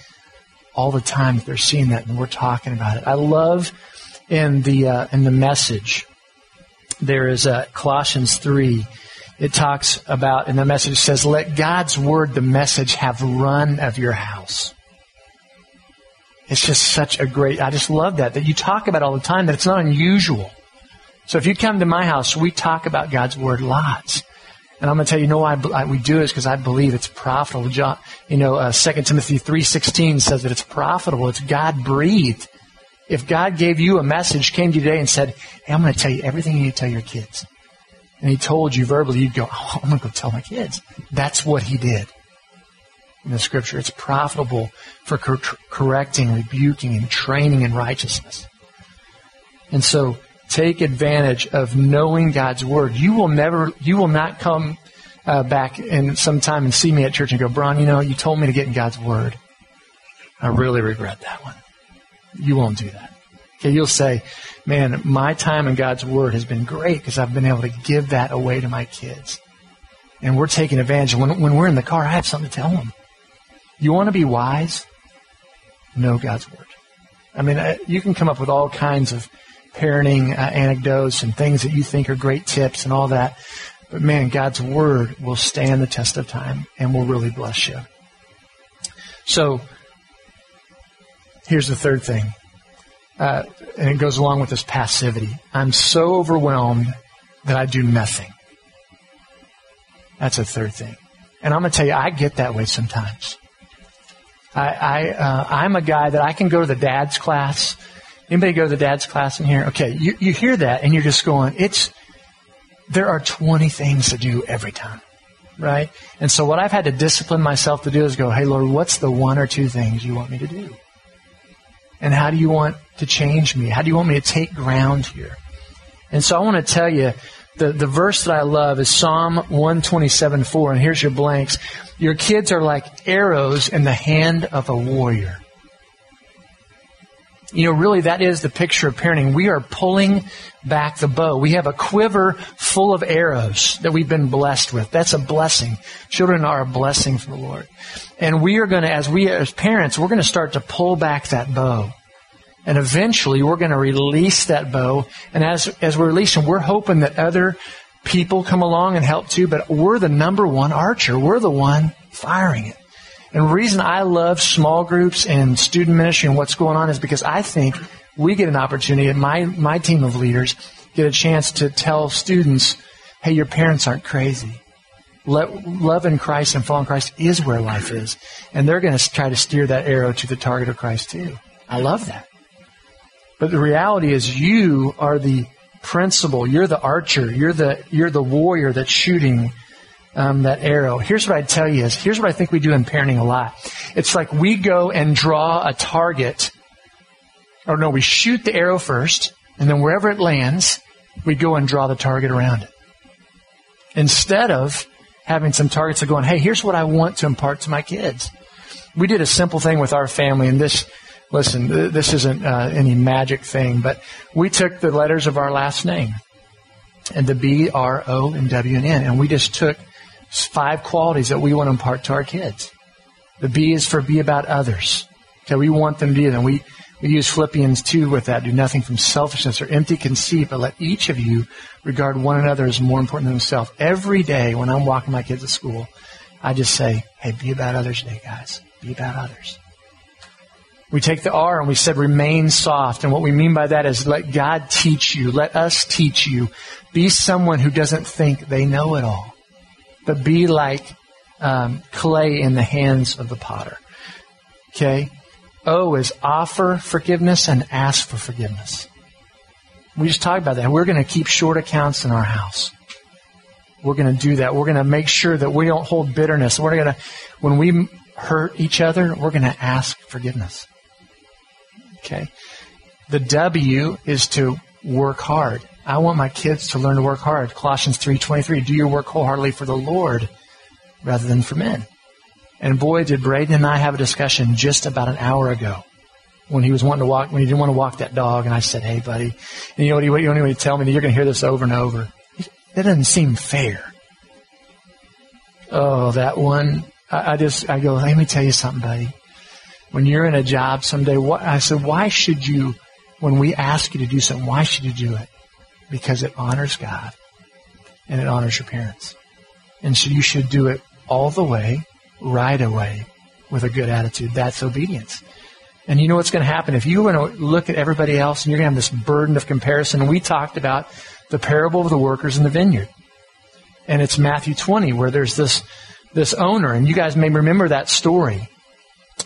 [SPEAKER 1] all the time that they're seeing that and we're talking about it. I love in the uh, in the message there is uh, Colossians three. It talks about in the message says, "Let God's word, the message, have run of your house." It's just such a great. I just love that that you talk about all the time. That it's not unusual. So if you come to my house, we talk about God's word lots. And I'm going to tell you, you know why I, we do is because I believe it's profitable. John, you know, uh, 2 Timothy 3.16 says that it's profitable. It's God breathed. If God gave you a message, came to you today and said, hey, I'm going to tell you everything you need to tell your kids. And he told you verbally, you'd go, oh, I'm going to go tell my kids. That's what he did in the scripture. It's profitable for cor- correcting, rebuking, and training in righteousness. And so take advantage of knowing God's word. You will never, you will not come uh, back in some time and see me at church and go, Brown, you know, you told me to get in God's word. I really regret that one. You won't do that. Okay, you'll say, man, my time in God's word has been great because I've been able to give that away to my kids. And we're taking advantage. When, when we're in the car, I have something to tell them. You want to be wise? Know God's word. I mean, uh, you can come up with all kinds of parenting uh, anecdotes and things that you think are great tips and all that. But man, God's word will stand the test of time and will really bless you. So, here's the third thing. Uh, and it goes along with this passivity. I'm so overwhelmed that I do nothing. That's a third thing. And I'm going to tell you, I get that way sometimes. I, I uh, I'm a guy that I can go to the dad's class Anybody go to the dad's class in here? Okay, you, you hear that and you're just going, it's, there are 20 things to do every time, right? And so what I've had to discipline myself to do is go, hey Lord, what's the one or two things you want me to do? And how do you want to change me? How do you want me to take ground here? And so I want to tell you, the, the verse that I love is Psalm 127 4, and here's your blanks. Your kids are like arrows in the hand of a warrior you know, really that is the picture of parenting. We are pulling back the bow. We have a quiver full of arrows that we've been blessed with. That's a blessing. Children are a blessing from the Lord. And we are going to, as we, as parents, we're going to start to pull back that bow. And eventually we're going to release that bow. And as, as we're releasing, we're hoping that other people come along and help too, but we're the number one archer. We're the one firing it. And the reason I love small groups and student ministry and what's going on is because I think we get an opportunity, and my, my team of leaders get a chance to tell students, hey, your parents aren't crazy. Let, love in Christ and following Christ is where life is. And they're going to try to steer that arrow to the target of Christ too. I love that. But the reality is you are the principal. You're the archer. You're the, you're the warrior that's shooting um, that arrow. Here's what I'd tell you is, here's what I think we do in parenting a lot. It's like we go and draw a target, or no, we shoot the arrow first, and then wherever it lands, we go and draw the target around it. Instead of having some targets of going, hey, here's what I want to impart to my kids. We did a simple thing with our family, and this, listen, this isn't uh, any magic thing, but we took the letters of our last name and the B, R, O, and W and N, and we just took five qualities that we want to impart to our kids. The B is for be about others. Okay, we want them to do that. We, we use Philippians 2 with that. Do nothing from selfishness or empty conceit, but let each of you regard one another as more important than himself. Every day when I'm walking my kids to school, I just say, hey, be about others today, guys. Be about others. We take the R and we said remain soft. And what we mean by that is let God teach you. Let us teach you. Be someone who doesn't think they know it all but be like um, clay in the hands of the potter. Okay? O is offer forgiveness and ask for forgiveness. We just talked about that. We're going to keep short accounts in our house. We're going to do that. We're going to make sure that we don't hold bitterness. We're going to, when we hurt each other, we're going to ask forgiveness. Okay? The W is to work hard. I want my kids to learn to work hard. Colossians 3.23, do your work wholeheartedly for the Lord rather than for men. And boy, did Braden and I have a discussion just about an hour ago when he was wanting to walk, when he didn't want to walk that dog. And I said, hey, buddy, and you know what you know what he tell me? You're going to hear this over and over. That doesn't seem fair. Oh, that one. I, I just, I go, let me tell you something, buddy. When you're in a job someday, what, I said, why should you, when we ask you to do something, why should you do it? Because it honors God and it honors your parents. And so you should do it all the way, right away, with a good attitude. That's obedience. And you know what's going to happen? If you want to look at everybody else and you're going to have this burden of comparison, we talked about the parable of the workers in the vineyard. And it's Matthew 20 where there's this, this owner, and you guys may remember that story.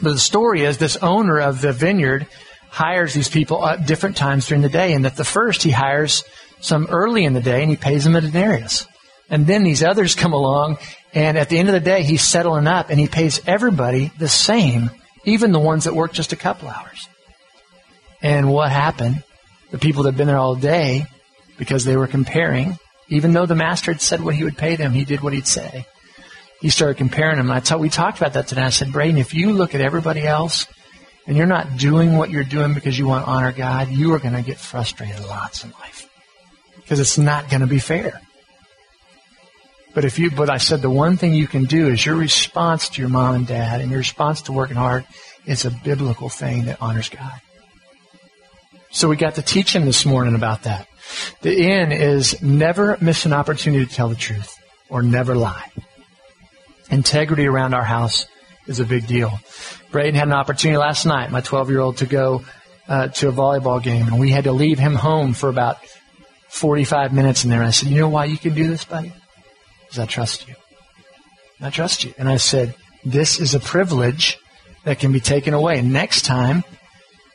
[SPEAKER 1] But the story is this owner of the vineyard hires these people at different times during the day, and that the first he hires some early in the day and he pays them a denarius. And then these others come along and at the end of the day he's settling up and he pays everybody the same, even the ones that work just a couple hours. And what happened? The people that had been there all day, because they were comparing, even though the master had said what he would pay them, he did what he'd say. He started comparing them. I we talked about that today. I said, Braden, if you look at everybody else and you're not doing what you're doing because you want to honor God, you are going to get frustrated lots in life because it's not going to be fair. But if you, but I said the one thing you can do is your response to your mom and dad and your response to working hard is a biblical thing that honors God. So we got to teach him this morning about that. The N is never miss an opportunity to tell the truth or never lie. Integrity around our house is a big deal. Braden had an opportunity last night, my 12 year old, to go uh, to a volleyball game, and we had to leave him home for about 45 minutes in there. And I said, You know why you can do this, buddy? Because I trust you. I trust you. And I said, This is a privilege that can be taken away. Next time,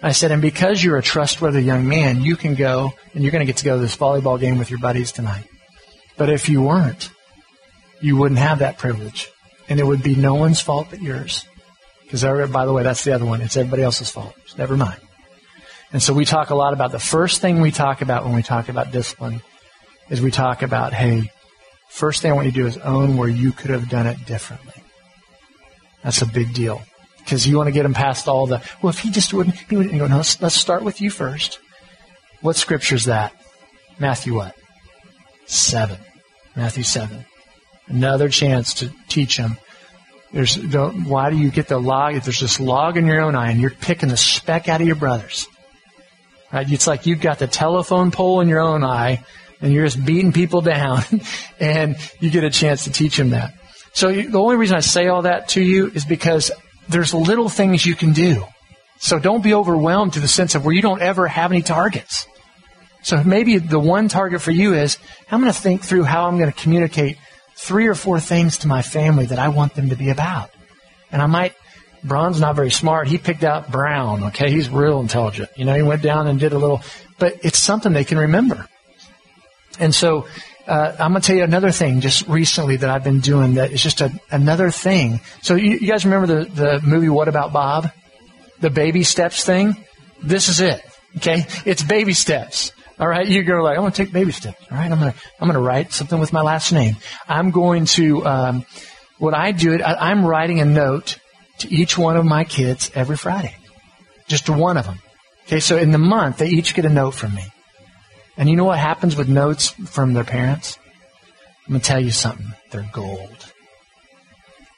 [SPEAKER 1] I said, and because you're a trustworthy young man, you can go and you're going to get to go to this volleyball game with your buddies tonight. But if you weren't, you wouldn't have that privilege. And it would be no one's fault but yours. Because, by the way, that's the other one. It's everybody else's fault. So never mind. And so we talk a lot about the first thing we talk about when we talk about discipline is we talk about, hey, first thing I want you to do is own where you could have done it differently. That's a big deal. Because you want to get him past all the, well, if he just wouldn't, he wouldn't go, no, let's, let's start with you first. What scripture is that? Matthew what? Seven. Matthew seven. Another chance to teach him. There's, why do you get the log? If there's this log in your own eye and you're picking the speck out of your brother's, Right? It's like you've got the telephone pole in your own eye and you're just beating people down and you get a chance to teach them that. So the only reason I say all that to you is because there's little things you can do. So don't be overwhelmed to the sense of where you don't ever have any targets. So maybe the one target for you is I'm going to think through how I'm going to communicate three or four things to my family that I want them to be about. And I might Brown's not very smart. He picked out Brown. Okay, he's real intelligent. You know, he went down and did a little, but it's something they can remember. And so, uh, I'm going to tell you another thing just recently that I've been doing that is just a, another thing. So you, you guys remember the, the movie What About Bob? The baby steps thing? This is it. Okay? It's baby steps. All right, you go like, I'm going to take baby steps. All right, I'm going to I'm going to write something with my last name. I'm going to um, what I do. I, I'm writing a note to each one of my kids every Friday, just to one of them. Okay, so in the month they each get a note from me, and you know what happens with notes from their parents? I'm going to tell you something. They're gold.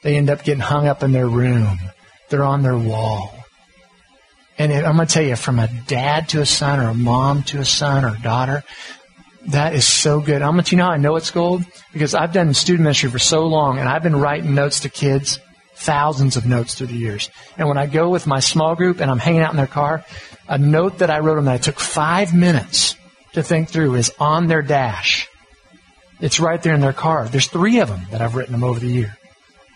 [SPEAKER 1] They end up getting hung up in their room. They're on their wall. And I'm going to tell you, from a dad to a son, or a mom to a son or a daughter, that is so good. I'm going to you know I know it's gold? Because I've done student ministry for so long, and I've been writing notes to kids, thousands of notes through the years. And when I go with my small group and I'm hanging out in their car, a note that I wrote them that I took five minutes to think through is on their dash. It's right there in their car. There's three of them that I've written them over the year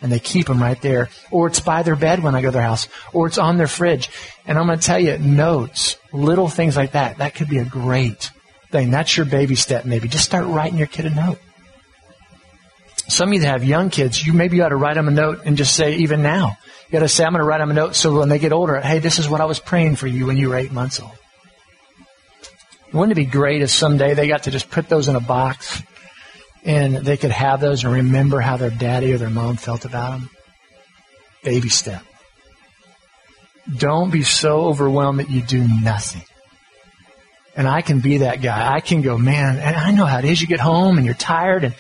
[SPEAKER 1] and they keep them right there. Or it's by their bed when I go to their house, or it's on their fridge. And I'm going to tell you, notes, little things like that, that could be a great thing. That's your baby step, maybe. Just start writing your kid a note. Some of you that have young kids, you maybe you ought to write them a note and just say, even now, you got to say, I'm going to write them a note so when they get older, hey, this is what I was praying for you when you were eight months old. Wouldn't it be great if someday they got to just put those in a box and they could have those and remember how their daddy or their mom felt about them. Baby step. Don't be so overwhelmed that you do nothing. And I can be that guy. I can go, man, and I know how it is. You get home and you're tired and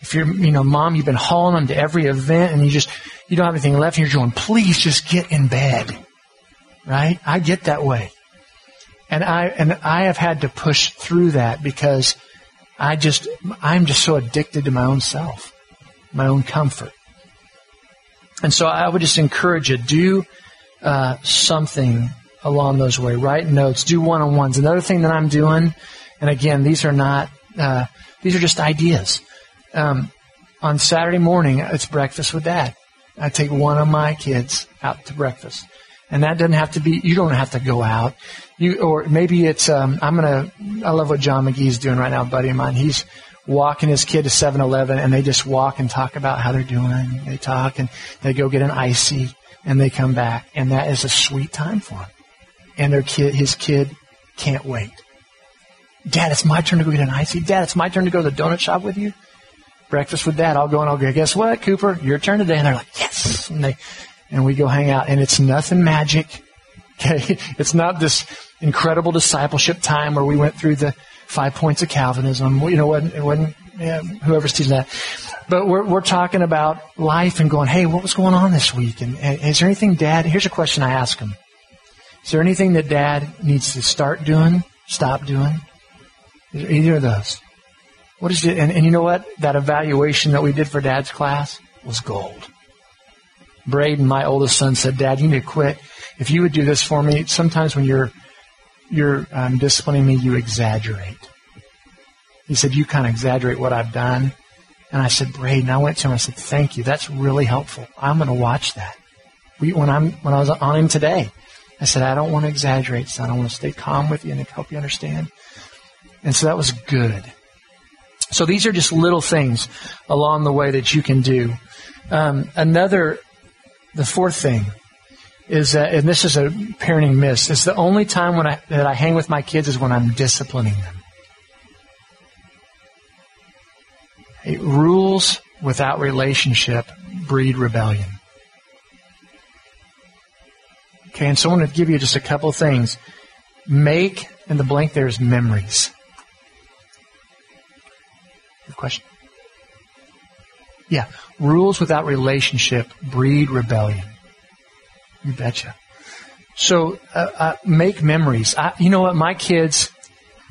[SPEAKER 1] if you're, you know, mom, you've been hauling them to every event and you just, you don't have anything left and you're going, please just get in bed. Right? I get that way. And I, and I have had to push through that because I just, I'm just so addicted to my own self, my own comfort. And so I would just encourage you, do uh, something along those way. Write notes, do one-on-ones. Another thing that I'm doing, and again, these are not, uh, these are just ideas. Um, on Saturday morning, it's breakfast with dad. I take one of my kids out to breakfast. And that doesn't have to be, you don't have to go out. You, or maybe it's, um, I'm gonna, I love what John McGee's doing right now, buddy of mine. He's walking his kid to 7-Eleven and they just walk and talk about how they're doing. They talk and they go get an icy and they come back. And that is a sweet time for him. And their kid, his kid can't wait. Dad, it's my turn to go get an icy. Dad, it's my turn to go to the donut shop with you. Breakfast with dad. I'll go and I'll go, guess what, Cooper? Your turn today. And they're like, yes. And they, and we go hang out and it's nothing magic. Okay. It's not this incredible discipleship time where we went through the five points of Calvinism. You know, it wasn't, yeah, whoever's teaching that. But we're, we're talking about life and going, hey, what was going on this week? And, and is there anything dad, here's a question I ask him. Is there anything that dad needs to start doing, stop doing? Either of those. What is it? And, and you know what? That evaluation that we did for dad's class was gold. Braden, my oldest son, said, Dad, you need to quit. If you would do this for me, sometimes when you're, you're um, disciplining me, you exaggerate. He said, you kind of exaggerate what I've done. And I said, Braden, I went to him, I said, thank you. That's really helpful. I'm going to watch that. We, when I'm, when I was on him today, I said, I don't want to exaggerate, son. I want to stay calm with you and help you understand. And so that was good. So these are just little things along the way that you can do. Um, another the fourth thing is that, and this is a parenting miss, it's the only time when I, that I hang with my kids is when I'm disciplining them. Hey, rules without relationship breed rebellion. Okay, and so I want to give you just a couple things. Make, and the blank there is memories. Good question. Yeah. Rules without relationship breed rebellion. You betcha. So uh, uh, make memories. I, you know what? My kids,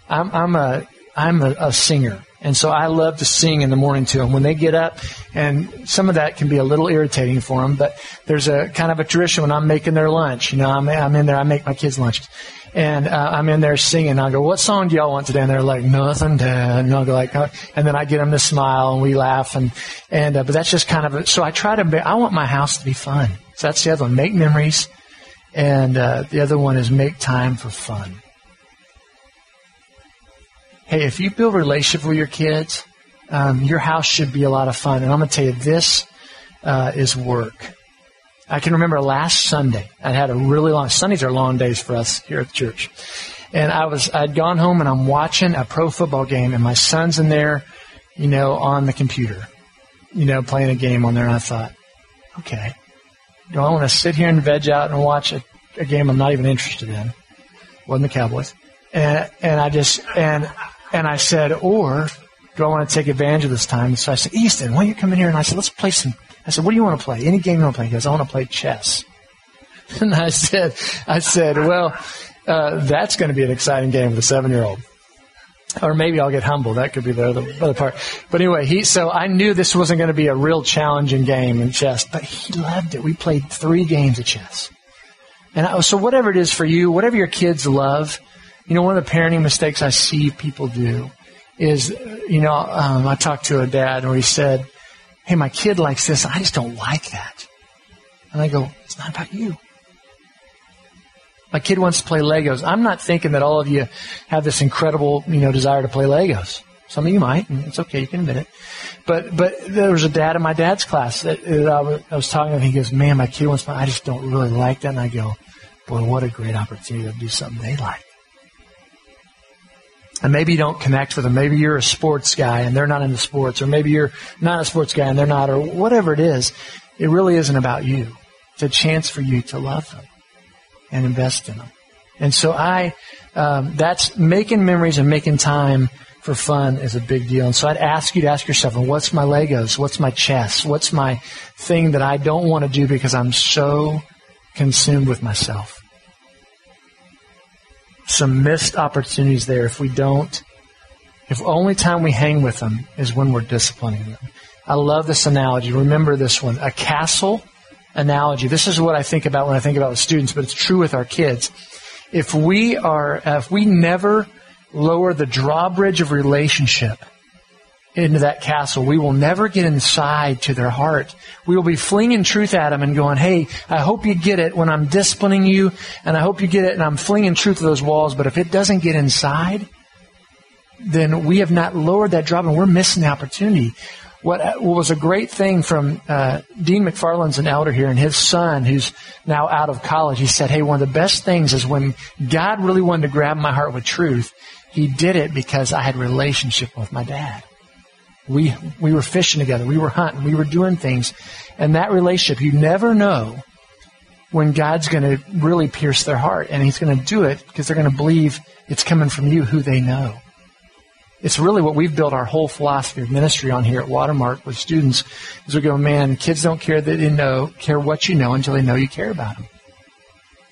[SPEAKER 1] I'm, I'm a I'm a, a, singer, and so I love to sing in the morning to them when they get up. And some of that can be a little irritating for them, but there's a kind of a tradition when I'm making their lunch. You know, I'm, I'm in there. I make my kids lunches, and uh, I'm in there singing. I go, "What song do y'all want today?" And they're like, "Nothing, Dad." And I'll go like, oh. and then I get them to smile and we laugh, and and uh, but that's just kind of a, so I try to. I want my house to be fun. So that's the other one. Make memories, and uh, the other one is make time for fun. Hey, if you build relationship with your kids, um, your house should be a lot of fun. And I'm going to tell you, this uh, is work. I can remember last Sunday, I had a really long, Sundays are long days for us here at the church. And I was, I'd gone home and I'm watching a pro football game and my son's in there, you know, on the computer, you know, playing a game on there. And I thought, okay, do I want to sit here and veg out and watch a, a game I'm not even interested in? Wasn't the Cowboys. And, and I just, and, and I said, or do I want to take advantage of this time? And so I said, Easton, why don't you come in here? And I said, let's play some. I said, what do you want to play? Any game you want to play? He goes, I want to play chess. And I said, I said, well, uh, that's going to be an exciting game with a seven-year-old. Or maybe I'll get humble. That could be the other, other part. But anyway, he, so I knew this wasn't going to be a real challenging game in chess, but he loved it. We played three games of chess. And I, so whatever it is for you, whatever your kids love, you know, one of the parenting mistakes I see people do is, you know, um, I talked to a dad where he said, Hey, my kid likes this. I just don't like that. And I go, it's not about you. My kid wants to play Legos. I'm not thinking that all of you have this incredible, you know, desire to play Legos. Some of you might, and it's okay, you can admit it. But but there was a dad in my dad's class that, that I, was, I was talking to him. He goes, "Man, my kid wants to. I just don't really like that." And I go, "Boy, what a great opportunity to do something they like." And maybe you don't connect with them. Maybe you're a sports guy and they're not into sports, or maybe you're not a sports guy and they're not, or whatever it is. It really isn't about you. It's a chance for you to love them and invest in them. And so I, um, that's making memories and making time for fun is a big deal. And so I'd ask you to ask yourself, what's my Legos? What's my chess? What's my thing that I don't want to do because I'm so consumed with myself? Some missed opportunities there if we don't, if only time we hang with them is when we're disciplining them. I love this analogy. Remember this one. A castle analogy. This is what I think about when I think about the students, but it's true with our kids. If we are, if we never lower the drawbridge of relationship, into that castle. We will never get inside to their heart. We will be flinging truth at them and going, hey, I hope you get it when I'm disciplining you, and I hope you get it, and I'm flinging truth to those walls, but if it doesn't get inside, then we have not lowered that drop, and we're missing the opportunity. What, what was a great thing from uh, Dean McFarland's an elder here, and his son, who's now out of college, he said, hey, one of the best things is when God really wanted to grab my heart with truth, he did it because I had relationship with my dad. We, we were fishing together. We were hunting. We were doing things. And that relationship, you never know when God's going to really pierce their heart. And He's going to do it because they're going to believe it's coming from you who they know. It's really what we've built our whole philosophy of ministry on here at Watermark with students. Is we go, man, kids don't care that they know, care what you know until they know you care about them.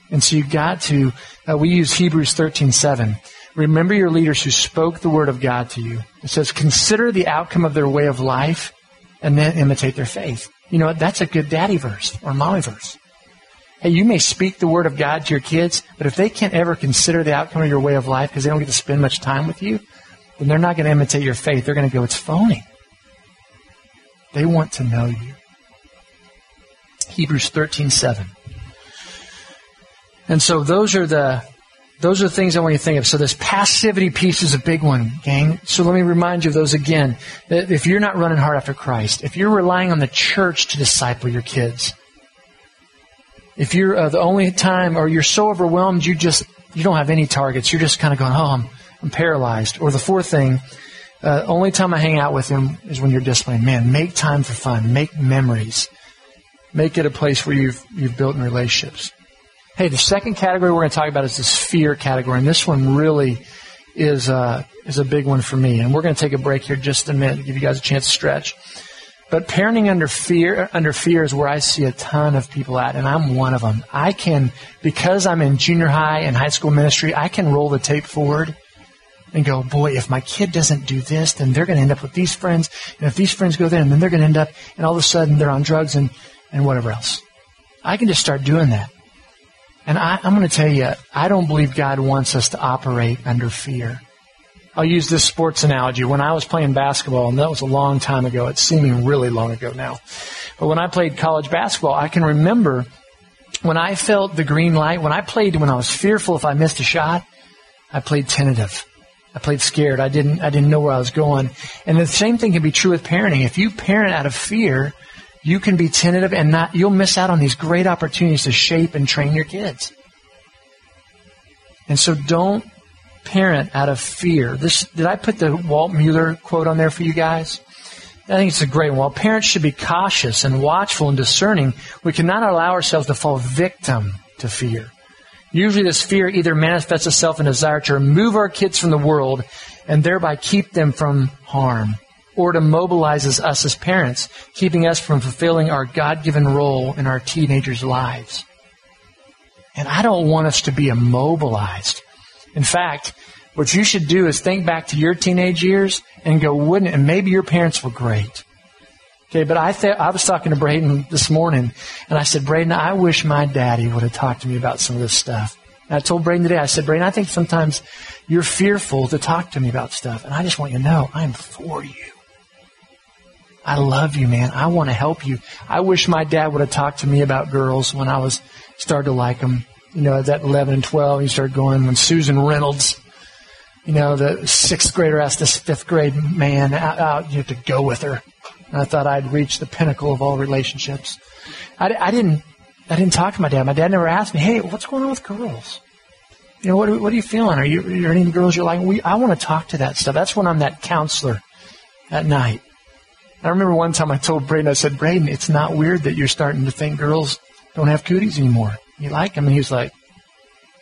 [SPEAKER 1] And so you've got to, uh, we use Hebrews 13, 7. Remember your leaders who spoke the word of God to you. It says, consider the outcome of their way of life and then imitate their faith. You know what? That's a good daddy verse or mommy verse. Hey, you may speak the word of God to your kids, but if they can't ever consider the outcome of your way of life because they don't get to spend much time with you, then they're not going to imitate your faith. They're going to go, it's phony. They want to know you. Hebrews 13, 7. And so those are the those are the things I want you to think of. So this passivity piece is a big one, gang. So let me remind you of those again. If you're not running hard after Christ, if you're relying on the church to disciple your kids, if you're uh, the only time, or you're so overwhelmed, you just you don't have any targets. You're just kind of going, oh, I'm, I'm paralyzed. Or the fourth thing, uh, only time I hang out with him is when you're disciplining. Man, make time for fun. Make memories. Make it a place where you've you've built relationships. Hey, the second category we're going to talk about is this fear category, and this one really is uh, is a big one for me. And we're going to take a break here just a minute to give you guys a chance to stretch. But parenting under fear under fear is where I see a ton of people at, and I'm one of them. I can because I'm in junior high and high school ministry, I can roll the tape forward and go, boy, if my kid doesn't do this, then they're going to end up with these friends, and if these friends go there, then they're going to end up, and all of a sudden they're on drugs and and whatever else. I can just start doing that. And I, am going to tell you, I don't believe God wants us to operate under fear. I'll use this sports analogy. When I was playing basketball, and that was a long time ago, it's seeming really long ago now. But when I played college basketball, I can remember when I felt the green light, when I played, when I was fearful if I missed a shot, I played tentative. I played scared. I didn't, I didn't know where I was going. And the same thing can be true with parenting. If you parent out of fear, you can be tentative and not, you'll miss out on these great opportunities to shape and train your kids. And so don't parent out of fear. This, did I put the Walt Mueller quote on there for you guys? I think it's a great one. While parents should be cautious and watchful and discerning, we cannot allow ourselves to fall victim to fear. Usually this fear either manifests itself in a desire to remove our kids from the world and thereby keep them from harm, or to mobilizes us as parents, keeping us from fulfilling our God-given role in our teenagers' lives. And I don't want us to be immobilized. In fact, what you should do is think back to your teenage years and go, wouldn't, and maybe your parents were great. Okay, but I th- I was talking to Braden this morning, and I said, Braden, I wish my daddy would have talked to me about some of this stuff. And I told Braden today, I said, Braden, I think sometimes you're fearful to talk to me about stuff, and I just want you to know I'm for you. I love you, man. I want to help you. I wish my dad would have talked to me about girls when I was started to like them. You know, at that 11 and 12, you started going when Susan Reynolds, you know, the sixth grader asked this fifth grade man out, out you have to go with her. And I thought I'd reached the pinnacle of all relationships. I, I didn't, I didn't talk to my dad. My dad never asked me, hey, what's going on with girls? You know, what, what are you feeling? Are you, are there any girls you're like? We, I want to talk to that stuff. That's when I'm that counselor at night. I remember one time I told Braden, I said, Braden, it's not weird that you're starting to think girls don't have cooties anymore. You like them? And he was like,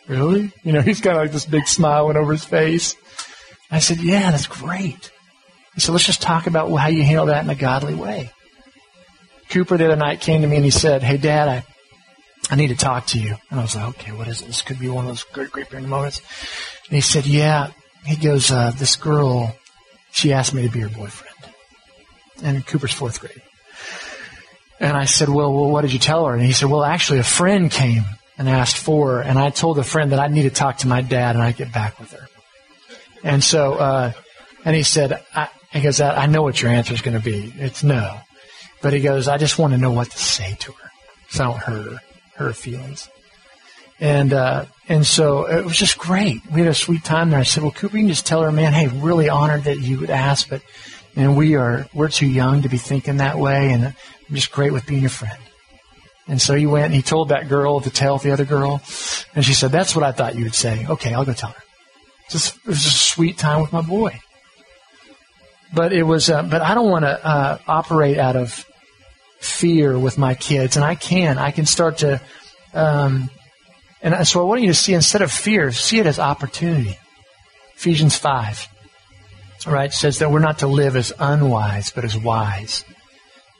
[SPEAKER 1] really? You know, he's got like this big smile went over his face. I said, yeah, that's great. He said, let's just talk about how you handle that in a godly way. Cooper the other night came to me and he said, hey, Dad, I, I need to talk to you. And I was like, okay, what is it? This could be one of those great, great parenting moments. And he said, yeah. He goes, uh, this girl, she asked me to be her boyfriend and Cooper's fourth grade. And I said, well, well, what did you tell her? And he said, well, actually a friend came and asked for her. And I told the friend that I need to talk to my dad and I'd get back with her. And so, uh, and he said, I, he goes, I know what your answer is going to be. It's no. But he goes, I just want to know what to say to her so I don't hurt her, her feelings. And, uh, and so it was just great. We had a sweet time there. I said, well, Cooper, you can just tell her, man, hey, really honored that you would ask, but and we are, we're too young to be thinking that way, and I'm just great with being your friend. And so he went and he told that girl to tell the other girl, and she said, that's what I thought you would say. Okay, I'll go tell her. Just, it was just a sweet time with my boy. But it was, uh, but I don't want to uh, operate out of fear with my kids, and I can. I can start to, um, and so I want you to see instead of fear, see it as opportunity. Ephesians 5 right, says that we're not to live as unwise, but as wise.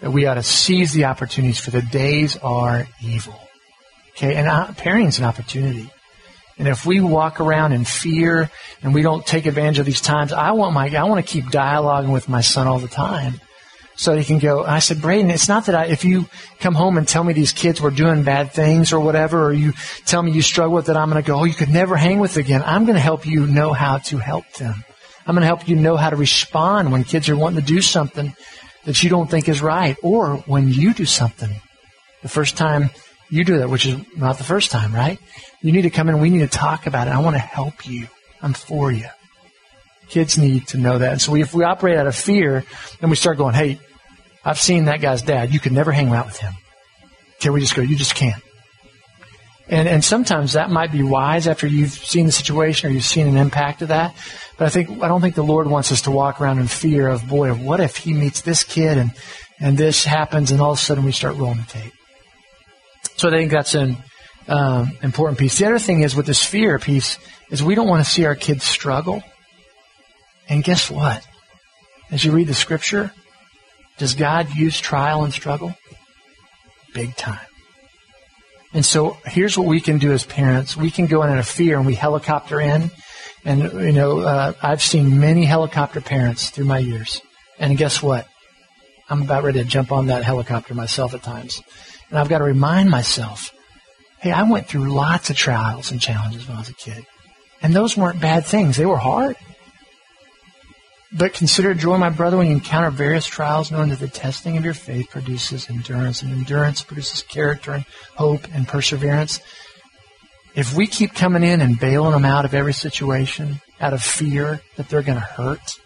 [SPEAKER 1] That we ought to seize the opportunities for the days are evil. Okay, and uh, parenting is an opportunity. And if we walk around in fear and we don't take advantage of these times, I want my, I want to keep dialoguing with my son all the time. So he can go, I said, Braden, it's not that I, if you come home and tell me these kids were doing bad things or whatever, or you tell me you struggle with it, I'm going to go, oh, you could never hang with again. I'm going to help you know how to help them. I'm going to help you know how to respond when kids are wanting to do something that you don't think is right, or when you do something. The first time you do that, which is not the first time, right? You need to come in. We need to talk about it. I want to help you. I'm for you. Kids need to know that. And so if we operate out of fear, then we start going, hey, I've seen that guy's dad. You could never hang out with him. Okay, we just go, you just can't. And, and sometimes that might be wise after you've seen the situation or you've seen an impact of that. But I think I don't think the Lord wants us to walk around in fear of boy, what if he meets this kid and and this happens and all of a sudden we start rolling the tape. So I think that's an um, important piece. The other thing is with this fear piece is we don't want to see our kids struggle. And guess what? As you read the scripture, does God use trial and struggle? Big time. And so here's what we can do as parents. We can go in a fear and we helicopter in. And, you know, uh, I've seen many helicopter parents through my years. And guess what? I'm about ready to jump on that helicopter myself at times. And I've got to remind myself, hey, I went through lots of trials and challenges when I was a kid. And those weren't bad things. They were hard. But consider joy, my brother, when you encounter various trials, knowing that the testing of your faith produces endurance, and endurance produces character and hope and perseverance. If we keep coming in and bailing them out of every situation out of fear that they're going to hurt.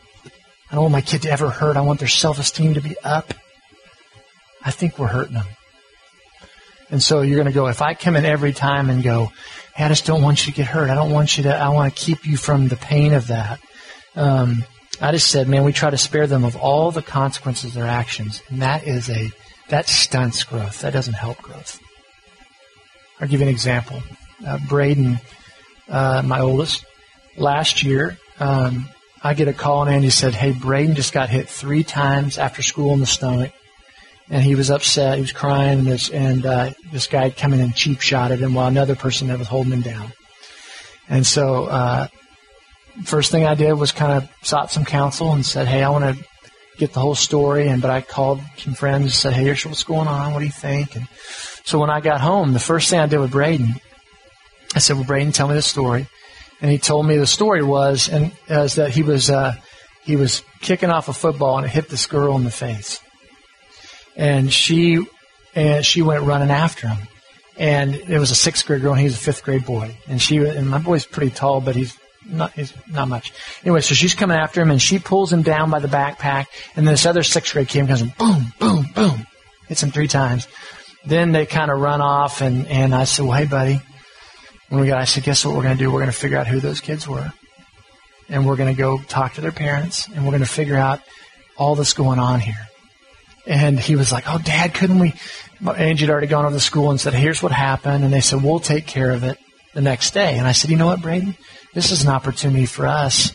[SPEAKER 1] I don't want my kid to ever hurt. I want their self-esteem to be up. I think we're hurting them. And so you're going to go, if I come in every time and go, hey, I just don't want you to get hurt. I don't want you to, I want to keep you from the pain of that. Um, I just said, man, we try to spare them of all the consequences of their actions. And that is a, that stunts growth. That doesn't help growth. I'll give you an example. Uh, Braden, uh, my oldest, last year, um, I get a call and Andy said, hey, Braden just got hit three times after school in the stomach. And he was upset. He was crying. And this, and, uh, this guy had come in and cheap shotted him while another person that was holding him down. And so, uh, first thing I did was kind of sought some counsel and said, hey, I want to get the whole story. And but I called some friends and said, hey, here's what's going on. What do you think? And so when I got home, the first thing I did with Braden, I said, well, Braden, tell me the story. And he told me the story was and was that he was uh, he was kicking off a football and it hit this girl in the face, and she and she went running after him. And it was a sixth grade girl, and he was a fifth grade boy. And she and my boy's pretty tall, but he's not he's not much. Anyway, so she's coming after him, and she pulls him down by the backpack. And then this other sixth grade kid comes and boom, boom, boom, hits him three times. Then they kind of run off, and and I said, "Well, hey, buddy." When we got, I said, "Guess what we're going to do? We're going to figure out who those kids were, and we're going to go talk to their parents, and we're going to figure out all that's going on here." And he was like, "Oh, Dad, couldn't we?" Angie had already gone over to school and said, "Here's what happened," and they said, "We'll take care of it the next day." And I said, "You know what, Braden? This is an opportunity for us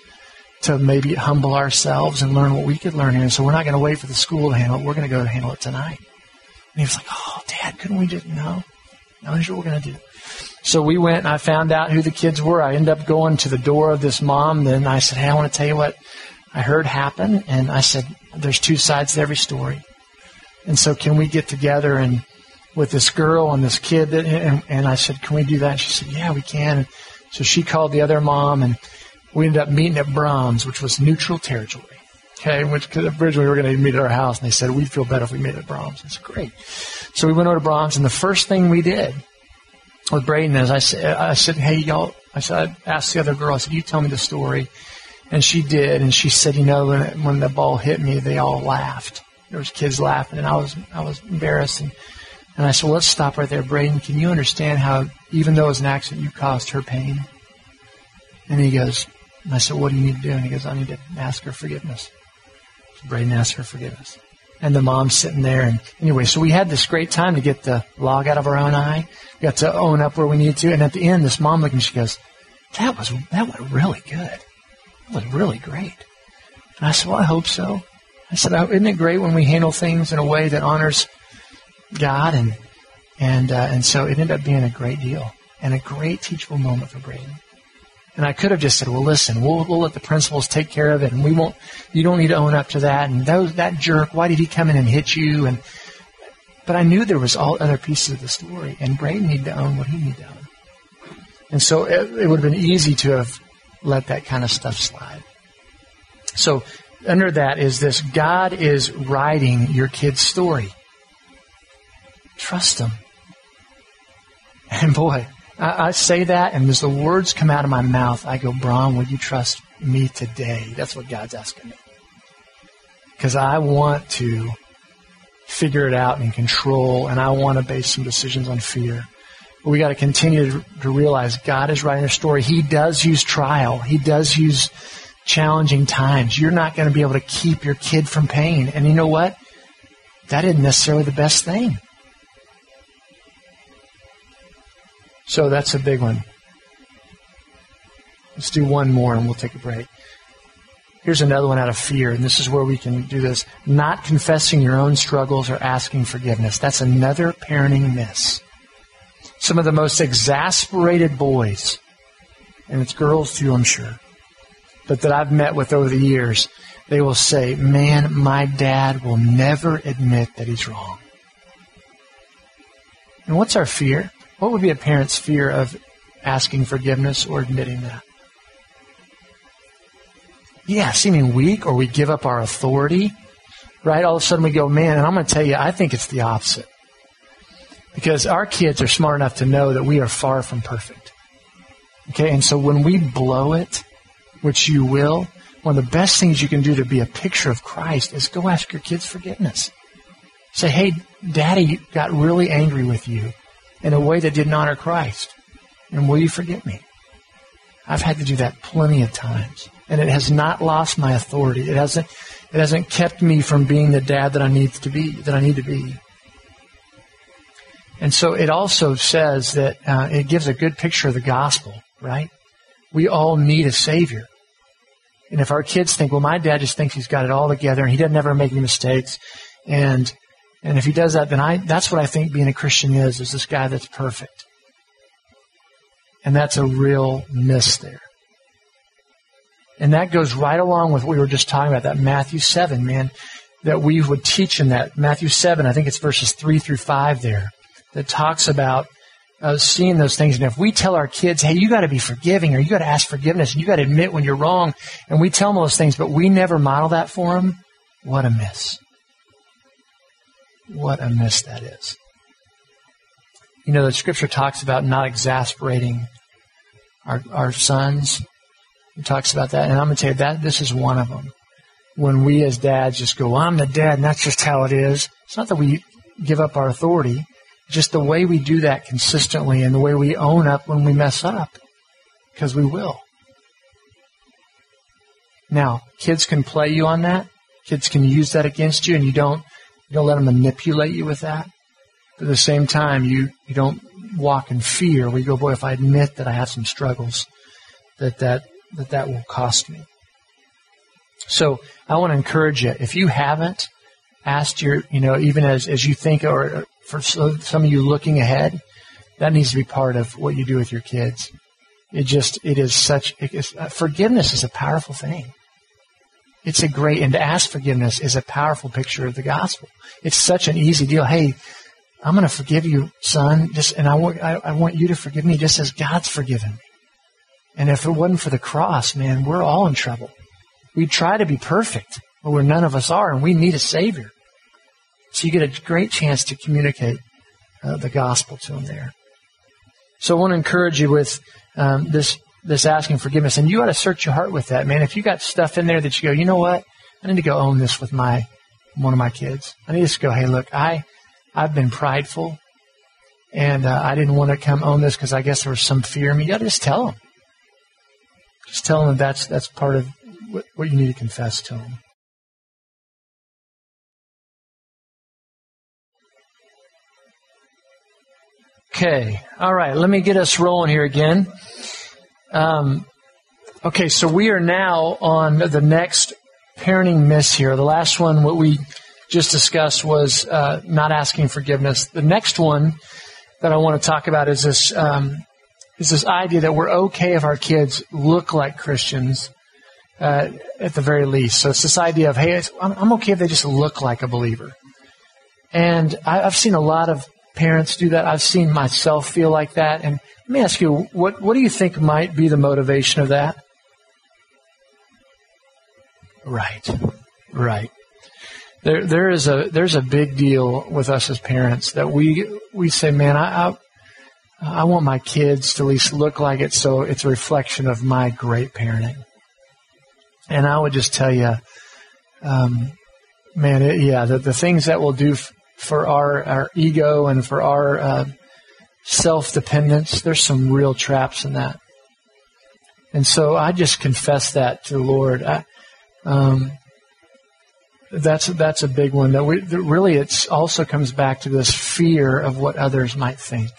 [SPEAKER 1] to maybe humble ourselves and learn what we could learn here. So we're not going to wait for the school to handle it. We're going to go handle it tonight." And he was like, "Oh, Dad, couldn't we just no? No, here's what we're going to do." So we went and I found out who the kids were. I ended up going to the door of this mom. Then I said, Hey, I want to tell you what I heard happen. And I said, There's two sides to every story. And so can we get together and with this girl and this kid that, and, and I said, Can we do that? And she said, Yeah, we can. So she called the other mom and we ended up meeting at Braum's, which was neutral territory. Okay, which originally we were going to meet at our house, and they said we'd feel better if we met at Braum's. It's great. So we went over to Braum's, and the first thing we did with Braden is I said, I said, hey, y'all, I said, I asked the other girl, I said, you tell me the story. And she did, and she said, you know, when, when the ball hit me, they all laughed. There was kids laughing, and I was, I was embarrassed. And, and I said, well, let's stop right there. Braden, can you understand how, even though it was an accident, you caused her pain? And he goes, and I said, what do you need to do? And he goes, I need to ask her forgiveness. So Braden asked her forgiveness and the mom's sitting there. And anyway, so we had this great time to get the log out of our own eye. We got to own up where we needed to. And at the end, this mom looked and she goes, that was, that went really good. That was really great. And I said, well, I hope so. I said, isn't it great when we handle things in a way that honors God? And, and, uh, and so it ended up being a great deal and a great teachable moment for Braden. And I could have just said, well, listen, we'll, we'll let the principals take care of it and we won't, you don't need to own up to that. And those, that jerk, why did he come in and hit you? And, but I knew there was all other pieces of the story and Braden needed to own what he needed to own. And so it, it would have been easy to have let that kind of stuff slide. So under that is this God is writing your kid's story. Trust him. And boy, I, I say that, and as the words come out of my mouth, I go, Brown, will you trust me today? That's what God's asking me. Because I want to figure it out and control, and I want to base some decisions on fear. But we got to continue to realize God is writing a story. He does use trial. He does use challenging times. You're not going to be able to keep your kid from pain. And you know what? That isn't necessarily the best thing. So that's a big one. Let's do one more and we'll take a break. Here's another one out of fear, and this is where we can do this. Not confessing your own struggles or asking forgiveness. That's another parenting miss. Some of the most exasperated boys, and it's girls too, I'm sure, but that I've met with over the years, they will say, Man, my dad will never admit that he's wrong. And what's our fear? What would be a parent's fear of asking forgiveness or admitting that? Yeah, seeming weak, or we give up our authority, right? All of a sudden we go, man, and I'm going to tell you, I think it's the opposite. Because our kids are smart enough to know that we are far from perfect. Okay, and so when we blow it, which you will, one of the best things you can do to be a picture of Christ is go ask your kids forgiveness. Say, hey, daddy got really angry with you in a way that didn't honor Christ. And will you forgive me? I've had to do that plenty of times. And it has not lost my authority. It hasn't, it hasn't kept me from being the dad that I need to be, that I need to be. And so it also says that uh, it gives a good picture of the gospel, right? We all need a savior. And if our kids think, well, my dad just thinks he's got it all together and he doesn't ever make any mistakes, and and if he does that, then I that's what I think being a Christian is, is this guy that's perfect. And that's a real miss there. And that goes right along with what we were just talking about, that Matthew 7, man, that we would teach in that. Matthew 7, I think it's verses 3 through 5 there, that talks about uh, seeing those things. And if we tell our kids, hey, you got to be forgiving or you got to ask forgiveness and you got to admit when you're wrong, and we tell them those things, but we never model that for them, what a miss. What a miss that is. You know, the scripture talks about not exasperating our, our sons. It talks about that. And I'm going to tell you that this is one of them. When we as dads just go, I'm the dad and that's just how it is. It's not that we give up our authority. Just the way we do that consistently and the way we own up when we mess up. Because we will. Now, kids can play you on that. Kids can use that against you and you don't, you don't let them manipulate you with that. But at the same time, you, you don't walk in fear where you go, boy, if I admit that I have some struggles, that that, that, that will cost me. So I want to encourage you, if you haven't asked your, you know, even as, as you think, or for some of you looking ahead, that needs to be part of what you do with your kids. It just, it is such, it is, uh, forgiveness is a powerful thing. It's a great, and to ask forgiveness is a powerful picture of the gospel. It's such an easy deal. Hey, I'm going to forgive you, son, just, and I want, I, I want you to forgive me just as God's forgiven me. And if it wasn't for the cross, man, we're all in trouble. We try to be perfect, but we're none of us are, and we need a Savior. So you get a great chance to communicate uh, the gospel to them there. So I want to encourage you with um, this this asking forgiveness, and you ought to search your heart with that, man. If you got stuff in there that you go, you know what, I need to go own this with my one of my kids. I need to go, hey, look, I I've been prideful, and uh, I didn't want to come own this because I guess there was some fear in me. You got to just tell them. Just tell them that that's that's part of what, what you need to confess to them. Okay. All right. Let me get us rolling here again. Um, okay. So we are now on the next parenting miss here. The last one, what we just discussed, was uh, not asking forgiveness. The next one that I want to talk about is this um, is this idea that we're okay if our kids look like Christians. Uh, at the very least. So it's this idea of, hey, I'm, I'm okay if they just look like a believer. And I, I've seen a lot of parents do that. I've seen myself feel like that. And let me ask you, what, what do you think might be the motivation of that? Right. Right. There, there is a, there's a big deal with us as parents that we, we say, man, I, I, I want my kids to at least look like it so it's a reflection of my great parenting. And I would just tell you, um, man, it, yeah, the, the things that we'll do for our, our ego and for our uh, self dependence, there's some real traps in that. And so I just confess that to the Lord. I, um, that's that's a big one. That we that really it also comes back to this fear of what others might think.